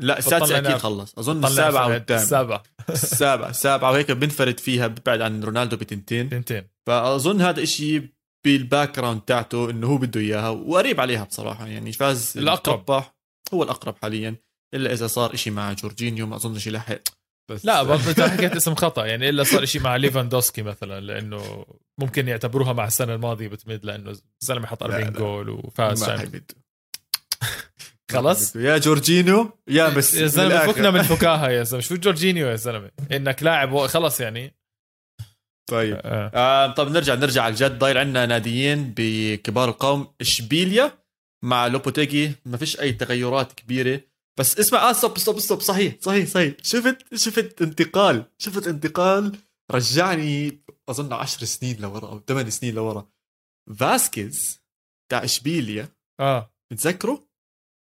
لا السادسه أكيد. خلص. أظن السابعة فرد. والثامنه السابعة. السابعة السابعة وهيك بنفرد فيها ببعد عن رونالدو بتنتين. تنتين فأظن هذا إشي بال background تاعته إنه هو بده إياها وقريب عليها بصراحة. يعني فاز. الطباح هو الأقرب حاليا إلا إذا صار إشي مع جورجينيو ما أظنش يلحق بس لا برضه انت حكيت اسم خطأ. يعني إلا صار شيء مع ليفاندوسكي مثلا لأنه ممكن يعتبروها مع السنة الماضية بتمد لأنه الزلمه حط 40 لا. جول وفاز ما خلص يا جورجينيو يا بس يا زلمة. فكنا من فكاهة يا زلمة. شو جورجينيو يا زلمة؟ إنك لاعب خلص يعني. طيب. آه. آه طب نرجع نرجع على الجد. ضايل عندنا ناديين بكبار القوم. إشبيليا مع لوبيتيجي. ما فيش أي تغيرات كبيرة. بس اسمع آه stop stop stop صحيح صحيح صحيح. شفت شفت انتقال شفت انتقال رجعني أظن 10 سنين لورا أو 8 سنين لورا. فاسكيز تاع إشبيليا آه. بتذكروا؟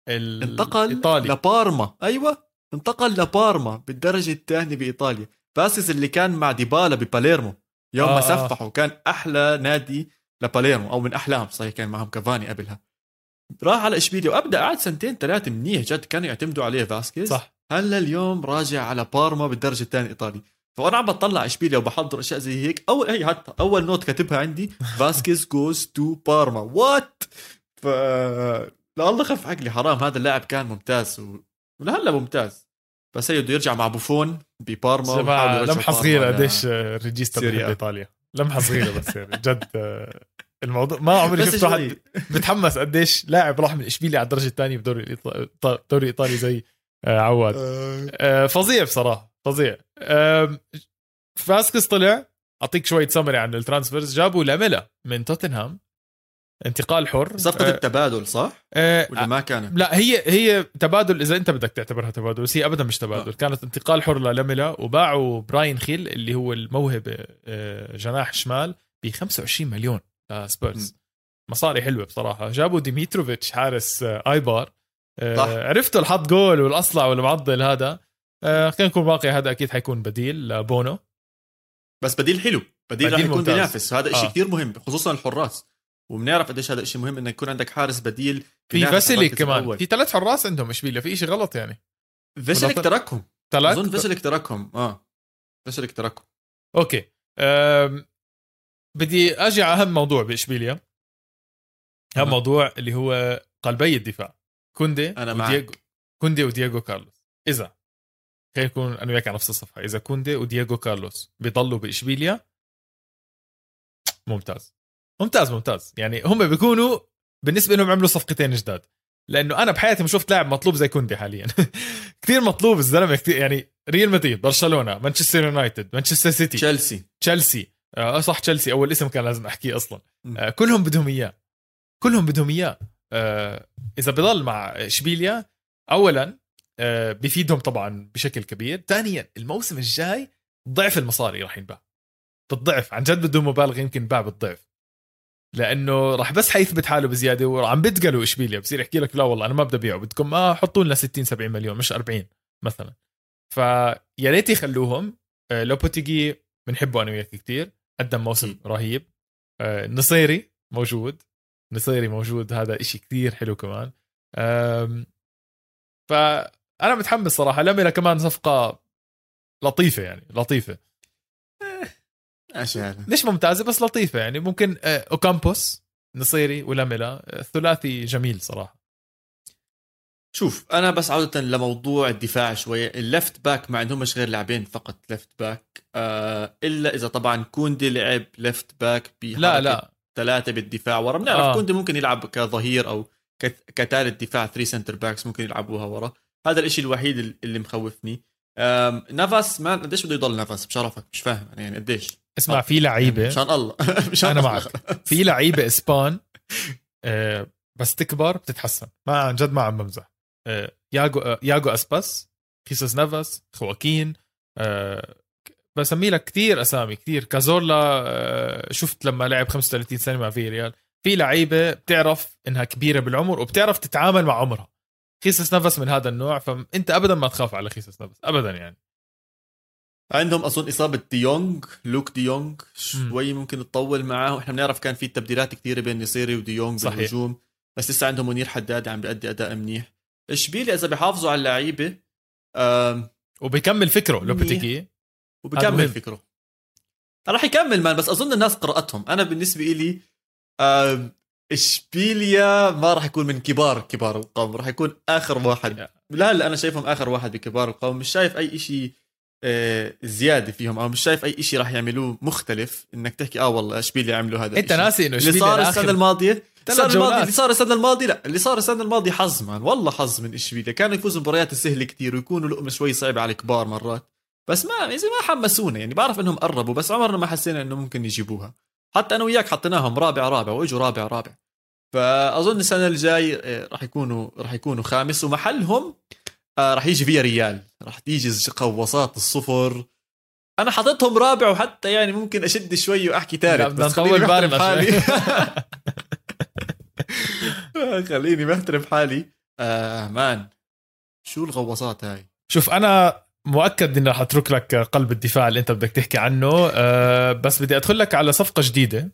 ال- انتقل إيطالي. لبارما. أيوه انتقل لبارما بالدرجة الثانية بإيطاليا. فاسكيز اللي كان مع ديبالا بباليرمو. يوم آه، ما آه. سفحوا كان أحلى نادي لباليرمو أو من احلاهم صحيح كان معهم كافاني قبلها. راح على اشبيليا وابدا قعد سنتين ثلاثة منيح جد كانوا يعتمدوا عليه فاسكيز. صح. هلا اليوم راجع على بارما بالدرجة الثانية ايطالي فأنا عم بطلع اشبيليا وبحضر أشياء زي هيك. أول هي حتى أول note كاتبها عندي فاسكيز goes to بارما. what the f لا الله خف عقلي حرام. هذا اللاعب كان ممتاز و... ولهلا ممتاز. بس هي بده يرجع مع بوفون ببارما لمحة صغيرة قديش آه، ريجيستا سيريا. بيحب ايطاليا لمحة صغيرة بس يعني جد آه، الموضوع ما عمري شفت واحد. بتحمس قديش. لاعب راح من إشبيليا على الدرجة الثانية بدوري الدوري الايطالي زي آه، عواد. آه، آه، فظيع بصراحة فظيع. فاسكيز طلع. أعطيك شوية سمري عن ال transfers. جابوا لاميلا من توتنهام. انتقال حر. صفقة آه، التبادل صح؟ آه، ولا ما كانت؟ لا هي هي تبادل. إذا أنت بدك تعتبرها تبادل بس هي ابدا مش تبادل. آه. كانت انتقال حر للاميلا وباعوا براين خيل اللي هو الموهبة آه، جناح شمال ب 25 مليون. لسبيرز مصاري حلوة بصراحة. جابوا ديميتروفيتش حارس آه، آيبار. آه، صح. عرفتوا اللي حط جول والأصلع والمعضل هذا. آه، خلينا نكون واقعي هذا أكيد حيكون بديل لبونو. بس بديل حلو. بديل, بديل رح يكون ممتاز. بينافس. وهذا شيء آه. كثير مهم خصوصا الحراس. وبنعرف قديش هذا الشيء مهم إنه يكون عندك حارس بديل في فاسيلي كمان. الأول. في ثلاث حراس عندهم اشبيليا في شيء غلط يعني. ولا- تركهم ثلاث؟ أظن فيسلك تركهم آه. فيسلك تركهم أوكي. أم... بدي أجي على اهم موضوع باشبيليا اهم. موضوع اللي هو قلبي الدفاع. كوندي أنا معك. ودييغو كوندي ودييغو كارلوس. إذا خلينا نكون أنا وياك على نفس الصفحة. إذا كوندي ودييغو كارلوس بيضلوا باشبيليا ممتاز. ممتاز ممتاز. يعني هم بيكونوا بالنسبة لهم عملوا صفقتين جداد. لأنه أنا بحياتي ما شفت لاعب مطلوب زي كوندي حاليا. كثير مطلوب الزلمة كثير يعني ريال مدريد برشلونة مانشستر يونايتد مانشستر سيتي تشيلسي. تشيلسي. آه صح تشيلسي أول اسم كان لازم أحكيه أصلا. آه كلهم بدهم إياه. كلهم بدهم إياه. آه إذا بضل مع إشبيليا اولا آه بفيدهم طبعا بشكل كبير. ثانيا الموسم الجاي ضعف المصاري راح ينباع. بالضعف. عن جد بدون مبالغة يمكن باع بالضعف. لأنه راح بس حيثبت حاله بزيادة وعم بتقلوا إشبيليا. بصير يحكي لك لا والله أنا ما بدي أبيعه. بدكم ما حطوا لنا 60 70 مليون مش 40 مثلا. فيا ريت يخلوهم. آه، لوبوتيجي بنحبه أنا وياك كثير قدم موسم. رهيب. آه، نصيري موجود. نصيري موجود هذا إشي كثير حلو كمان. آم، فأنا متحمس صراحة. لميلا كمان صفقة لطيفة يعني لطيفة. ماشي هذا مش ممتازة بس لطيفة يعني. ممكن آه، أوكامبوس نصيري ولاميلا آه، ثلاثي جميل صراحة. شوف أنا بس عودة لموضوع الدفاع شوية. ال left back ما عندهمش غير لاعبين فقط left back آه إلا إذا طبعا كوندي لعب left back لا لا. ثلاثة بالدفاع ورا. بنعرف آه. كوندي ممكن يلعب كظهير أو كثالث دفاع 3 center backs ممكن يلعبوها ورا. هذا الإشي الوحيد ال- اللي مخوفني. نافاس ما قديش بده يضل نافاس؟ بشرفك مش فاهم أنا يعني قديش. اسمع في لعيبة مشان الله. مشان الله. معك. في لعيبة إسبان آه، بس تكبر بتتحسن. ما عن جد ما عم بمزح. آه، ياجو آه، ياجو أسباس خيسوس نافاس خواكين آه، بسمي لك كثير أسامي كثير كازورلا شفت لما لعب 35 سنة مع في ريال. في لعيبة بتعرف إنها كبيرة بالعمر وبتعرف تتعامل مع عمرها. خيسوس نافاس من هذا النوع فانت ابدا ما تخاف على خيسوس نافاس ابدا يعني. عندهم أظن إصابة ديونغ لوك ديونغ شوي ممكن تطول معاه. إحنا بنعرف كان في تبديلات كثيره بين نصيري وديونغ صحيح. بالهجوم بس لسه عندهم منير حداد عم بيأدي أداء منيح. اشبيلي إذا بيحافظوا على اللعيبة وبيكمل فكره لوبيتيجي وبيكمل فكره. راح يكمل مان بس أظن الناس قرأتهم. أنا بالنسبة لي إشبيليا ما راح يكون من كبار كبار القوم راح يكون آخر واحد. لا أنا شايفهم آخر واحد بكبار القوم. مش شايف أي شيء زيادة فيهم أو مش شايف أي شيء راح يعملوه مختلف إنك تحكي آه والله اشبيليا عملوا هذا أنت ناسي إنه اللي صار السنة الماضية السنة الماضيه اللي صار السنة الماضية لا اللي صار السنة الماضية حظ مان والله حظ من اشبيليا كانوا يفوزوا مباريات سهله كتير ويكونوا لقمة شوي صعبة على الكبار مرات. بس ما يعني ما حمسونا يعني بعرف إنهم قربوا بس عمرنا ما حسينا إنه ممكن يجيبوها. حتى أنا وياك حطيناهم رابع رابع وإجوا رابع رابع. فأظن السنة الجاي آه، راح يكونوا راح يكونوا خامس ومحلهم آه، راح يجي فيا ريال. راح تيجي قوصات الصفر. أنا حاططهم رابع وحتى يعني ممكن أشد شوي وأحكي ثالث بس خليني محترم حالي. خليني محترم حالي. آه مان شو الغواصات هاي؟ شوف أنا مؤكد إني راح أترك لك قلب الدفاع اللي أنت بدك تحكي عنه. أه بس بدي أدخل لك على صفقة جديدة.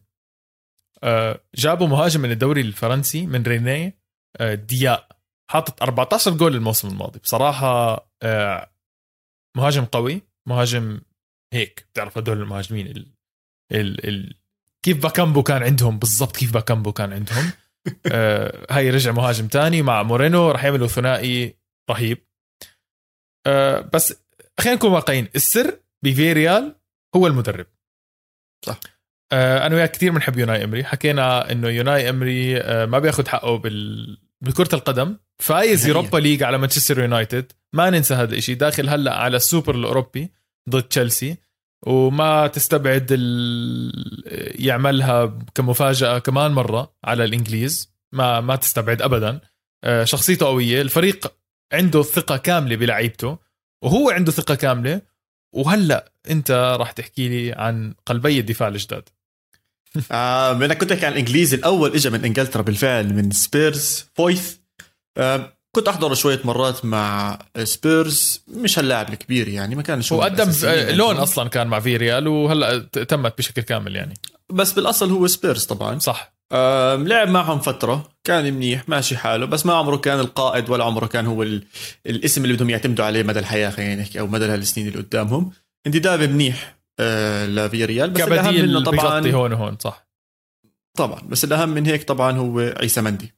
أه جابوا مهاجم من الدوري الفرنسي من ريني أه دياء. حاطط 14 جول الموسم الماضي. بصراحة أه مهاجم قوي مهاجم هيك بتعرف هدول المهاجمين ال... ال... ال... كيف باكامبو كان عندهم بالضبط كيف باكامبو كان عندهم. أه هاي رجع مهاجم تاني مع مورينو راح يعملوا ثنائي رهيب. أه بس خلينا نكون واقعيين السر بفياريال هو المدرب. صح. أه أنا وياك كثير بنحب يوناي إمري. حكينا إنه يوناي إمري أه ما بياخذ حقه بال بكرة القدم. فايز يوروبا ليج على مانشستر يونايتد. ما ننسى هذا الشيء داخل هلا على السوبر الأوروبي ضد تشيلسي. وما تستبعد يعملها كمفاجأة كمان مرة على الإنجليز. ما ما تستبعد ابدا. أه، شخصيته قوية. الفريق عنده ثقة كاملة بلعيبته. وهو عنده ثقة كاملة. وهلا أنت راح تحكي لي عن قلبي الدفاع الجداد. آه أنا كنت احكي عن الانجليزي الأول اجى من إنجلترا بالفعل من سبيرز. فويث آه كنت احضره شوية مرات مع سبيرز مش هاللاعب الكبير يعني ما كان هو قدم loan أصلا كان مع فيريال وهلأ تمت بشكل كامل يعني. بس بالأصل هو سبيرز طبعا. صح. لعب معهم فترة كان منيح ماشي حاله بس ما عمره كان القائد ولا عمره كان هو الاسم اللي بدهم يعتمدوا عليه مدى الحياة خلينا نحكي أو مدى السنين اللي قدامهم. انتداب منيح آه لفيريال بس الأهم منه طبعا هون وهون صح. طبعا بس الأهم من هيك طبعا هو عيسى مندي.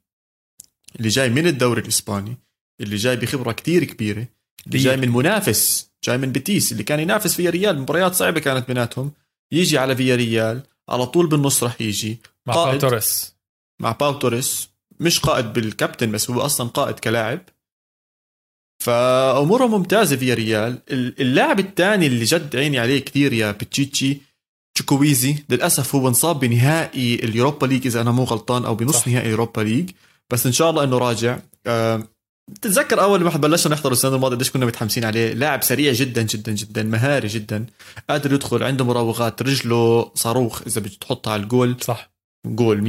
اللي جاي من الدوري الإسباني اللي جاي بخبرة كتير كبيرة اللي جاي من منافس جاي من بتيس اللي كان ينافس في ريال مباريات صعبة كانت بيناتهم. يجي على فيا ريال على طول بالنص رح يجي. مع باو توريس. مع باو توريس. مش قائد بالكابتن بس هو أصلا قائد كلاعب. فأموره ممتازة في ريال. اللاعب الثاني اللي جد عيني عليه كثير يا بتشيتشي تشوكويزي للأسف هو انصاب بنهائي اليوروبا ليج إذا أنا مو غلطان أو بنص صح. نهائي اليوروبا ليج. بس إن شاء الله إنه راجع. أه تتذكر أول ما بلشنا نحضر السنة الماضية قديش كنا متحمسين عليه؟ لاعب سريع جدا جدا جدا مهاري جدا. قادر يدخل عنده مراوغات رجله صاروخ إذا بتحطها على الجول. صح. جول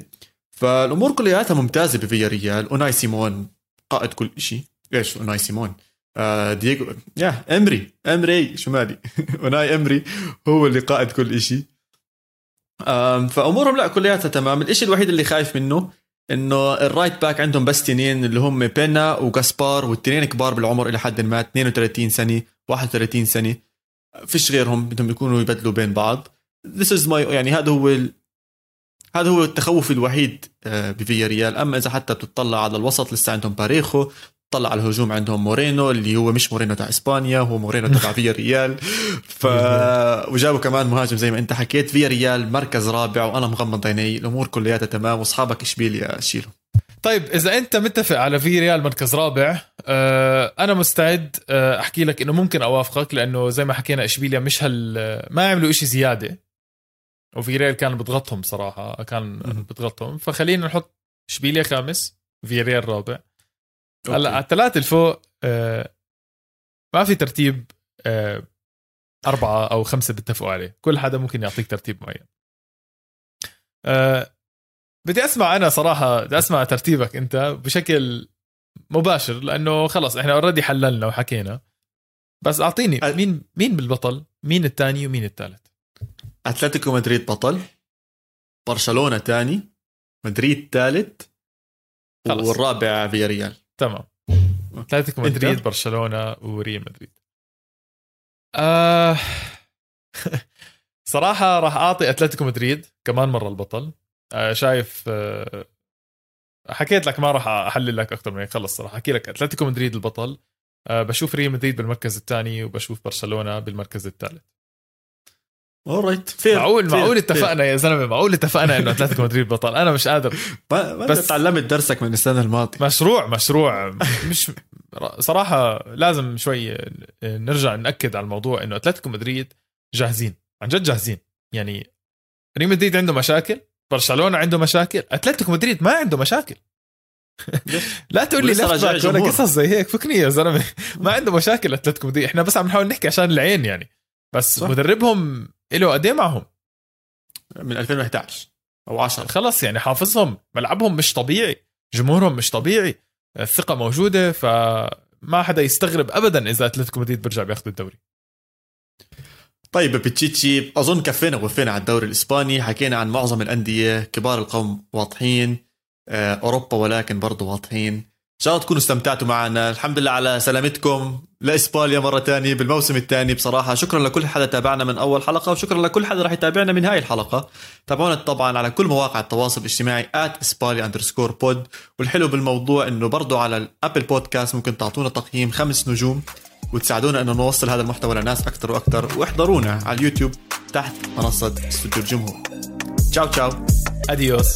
100% فالأمور كلياتها ممتازة بفيا ريال. أوناي سيمون قائد كل شيء إيش أوناي سيمون؟ آه دييغو يا إمري إمري شو مالي أوناي إمري هو اللي قائد كل شيء فأمورهم لا كلياتها تمام. الشيء الوحيد اللي خايف منه إنه ال right back عندهم بس تنين اللي هم بينا وجاسبار والتنين كبار بالعمر إلى حد ما 32 سنة 31 سنة. فيش غيرهم بدهم يكونوا يبدلوا بين بعض. This is my يعني هذا هو ال... هذا هو التخوف الوحيد آه، بفيا ريال. أما إذا حتى بتطلع على الوسط لسه عندهم باريخو. طلع على الهجوم عندهم مورينو اللي هو مش مورينو تاع إسبانيا هو مورينو تبع فيا ريال ف وجابوا كمان مهاجم زي ما انت حكيت فيا ريال مركز رابع وأنا مغمض عيني الأمور كلياتها تمام وأصحابك اشبيليا شيلوا طيب إذا أنت متفق على في ريال مركز رابع آه أنا مستعد آه أحكي لك إنه ممكن أوافقك لأنه زي ما حكينا اشبيليا مش هال ما عملوا إشي زيادة. وفي ريال كان بضغطهم صراحة كان بضغطهم. فخلينا نحط اشبيليا خامس في ريال رابع. هلا على الثلاثه الفوق آه ما في ترتيب آه أربعة أو خمسة بيتفقوا عليه. كل حدا ممكن يعطيك ترتيب معين. آه بدي أسمع أنا صراحة بدي أسمع ترتيبك أنت بشكل مباشر لأنه خلص إحنا already حللنا وحكينا. بس أعطيني أ- مين مين بالبطل؟ مين الثاني ومين الثالث؟ أتلتيكو مدريد بطل برشلونة ثاني مدريد ثالث. والرابع فياريال. تمام. أتلتيكو؟ مدريد برشلونة وريال مدريد. آه. صراحة راح أعطي أتلتيكو مدريد كمان مرة البطل. آه شايف آه حكيت لك ما راح أحلل لك أكثر من هيك خلص صراحة أحكي لك أتلتيكو مدريد البطل. آه بشوف ريال مدريد بالمركز الثاني وبشوف برشلونة بالمركز الثالث. alright fair معقول fair، معقول. اتفقنا يا زلمة معقول اتفقنا إنه أتلتيكو مدريد بطل. أنا مش قادر. بس- تعلمت درسك من السنة الماضية. مشروع مشروع. مش صراحة لازم شوي نرجع نأكد على الموضوع إنه أتلتيكو مدريد جاهزين. عن جد جاهزين. يعني ريال مدريد عنده مشاكل برشلونة عنده مشاكل أتلتيكو مدريد ما عنده مشاكل. لا تقول لي لفت ولا. قصص زي هيك. فكني يا زلمة. ما عنده مشاكل أتلتيكو مدريد. إحنا بس عم نحاول نحكي عشان العين يعني. بس. صح. مدربهم له قد إيه معهم؟ من 2011 أو 10 خلص يعني حافظهم. ملعبهم مش طبيعي. جمهورهم مش طبيعي. الثقة موجودة فما حدا يستغرب ابدا إذا أتلتيكو مدريد بيرجع بياخذ الدوري. طيب بتشيتشي أظن كفينا ووفينا على الدوري الإسباني. حكينا عن معظم الأندية. كبار القوم واضحين. آه، أوروبا ولكن برضو واضحين. إن شاء الله تكونوا استمتعتوا معنا. الحمد لله على سلامتكم. لاسبانيا مرة تانية بالموسم الثاني بصراحة. شكرا لكل حدا تابعنا من أول حلقة وشكرا لكل حدا راح يتابعنا من هاي الحلقة. تابعونا طبعا على كل مواقع التواصل الاجتماعي إسبالي underscore pod والحلو بالموضوع إنه برضو على ال Apple Podcast ممكن تعطونا تقييم خمس نجوم وتساعدونا إنه نوصل هذا المحتوى لناس أكثر وأكثر. واحضرونا على اليوتيوب تحت منصة استوديو الجمهور تشاو تشاو. adiós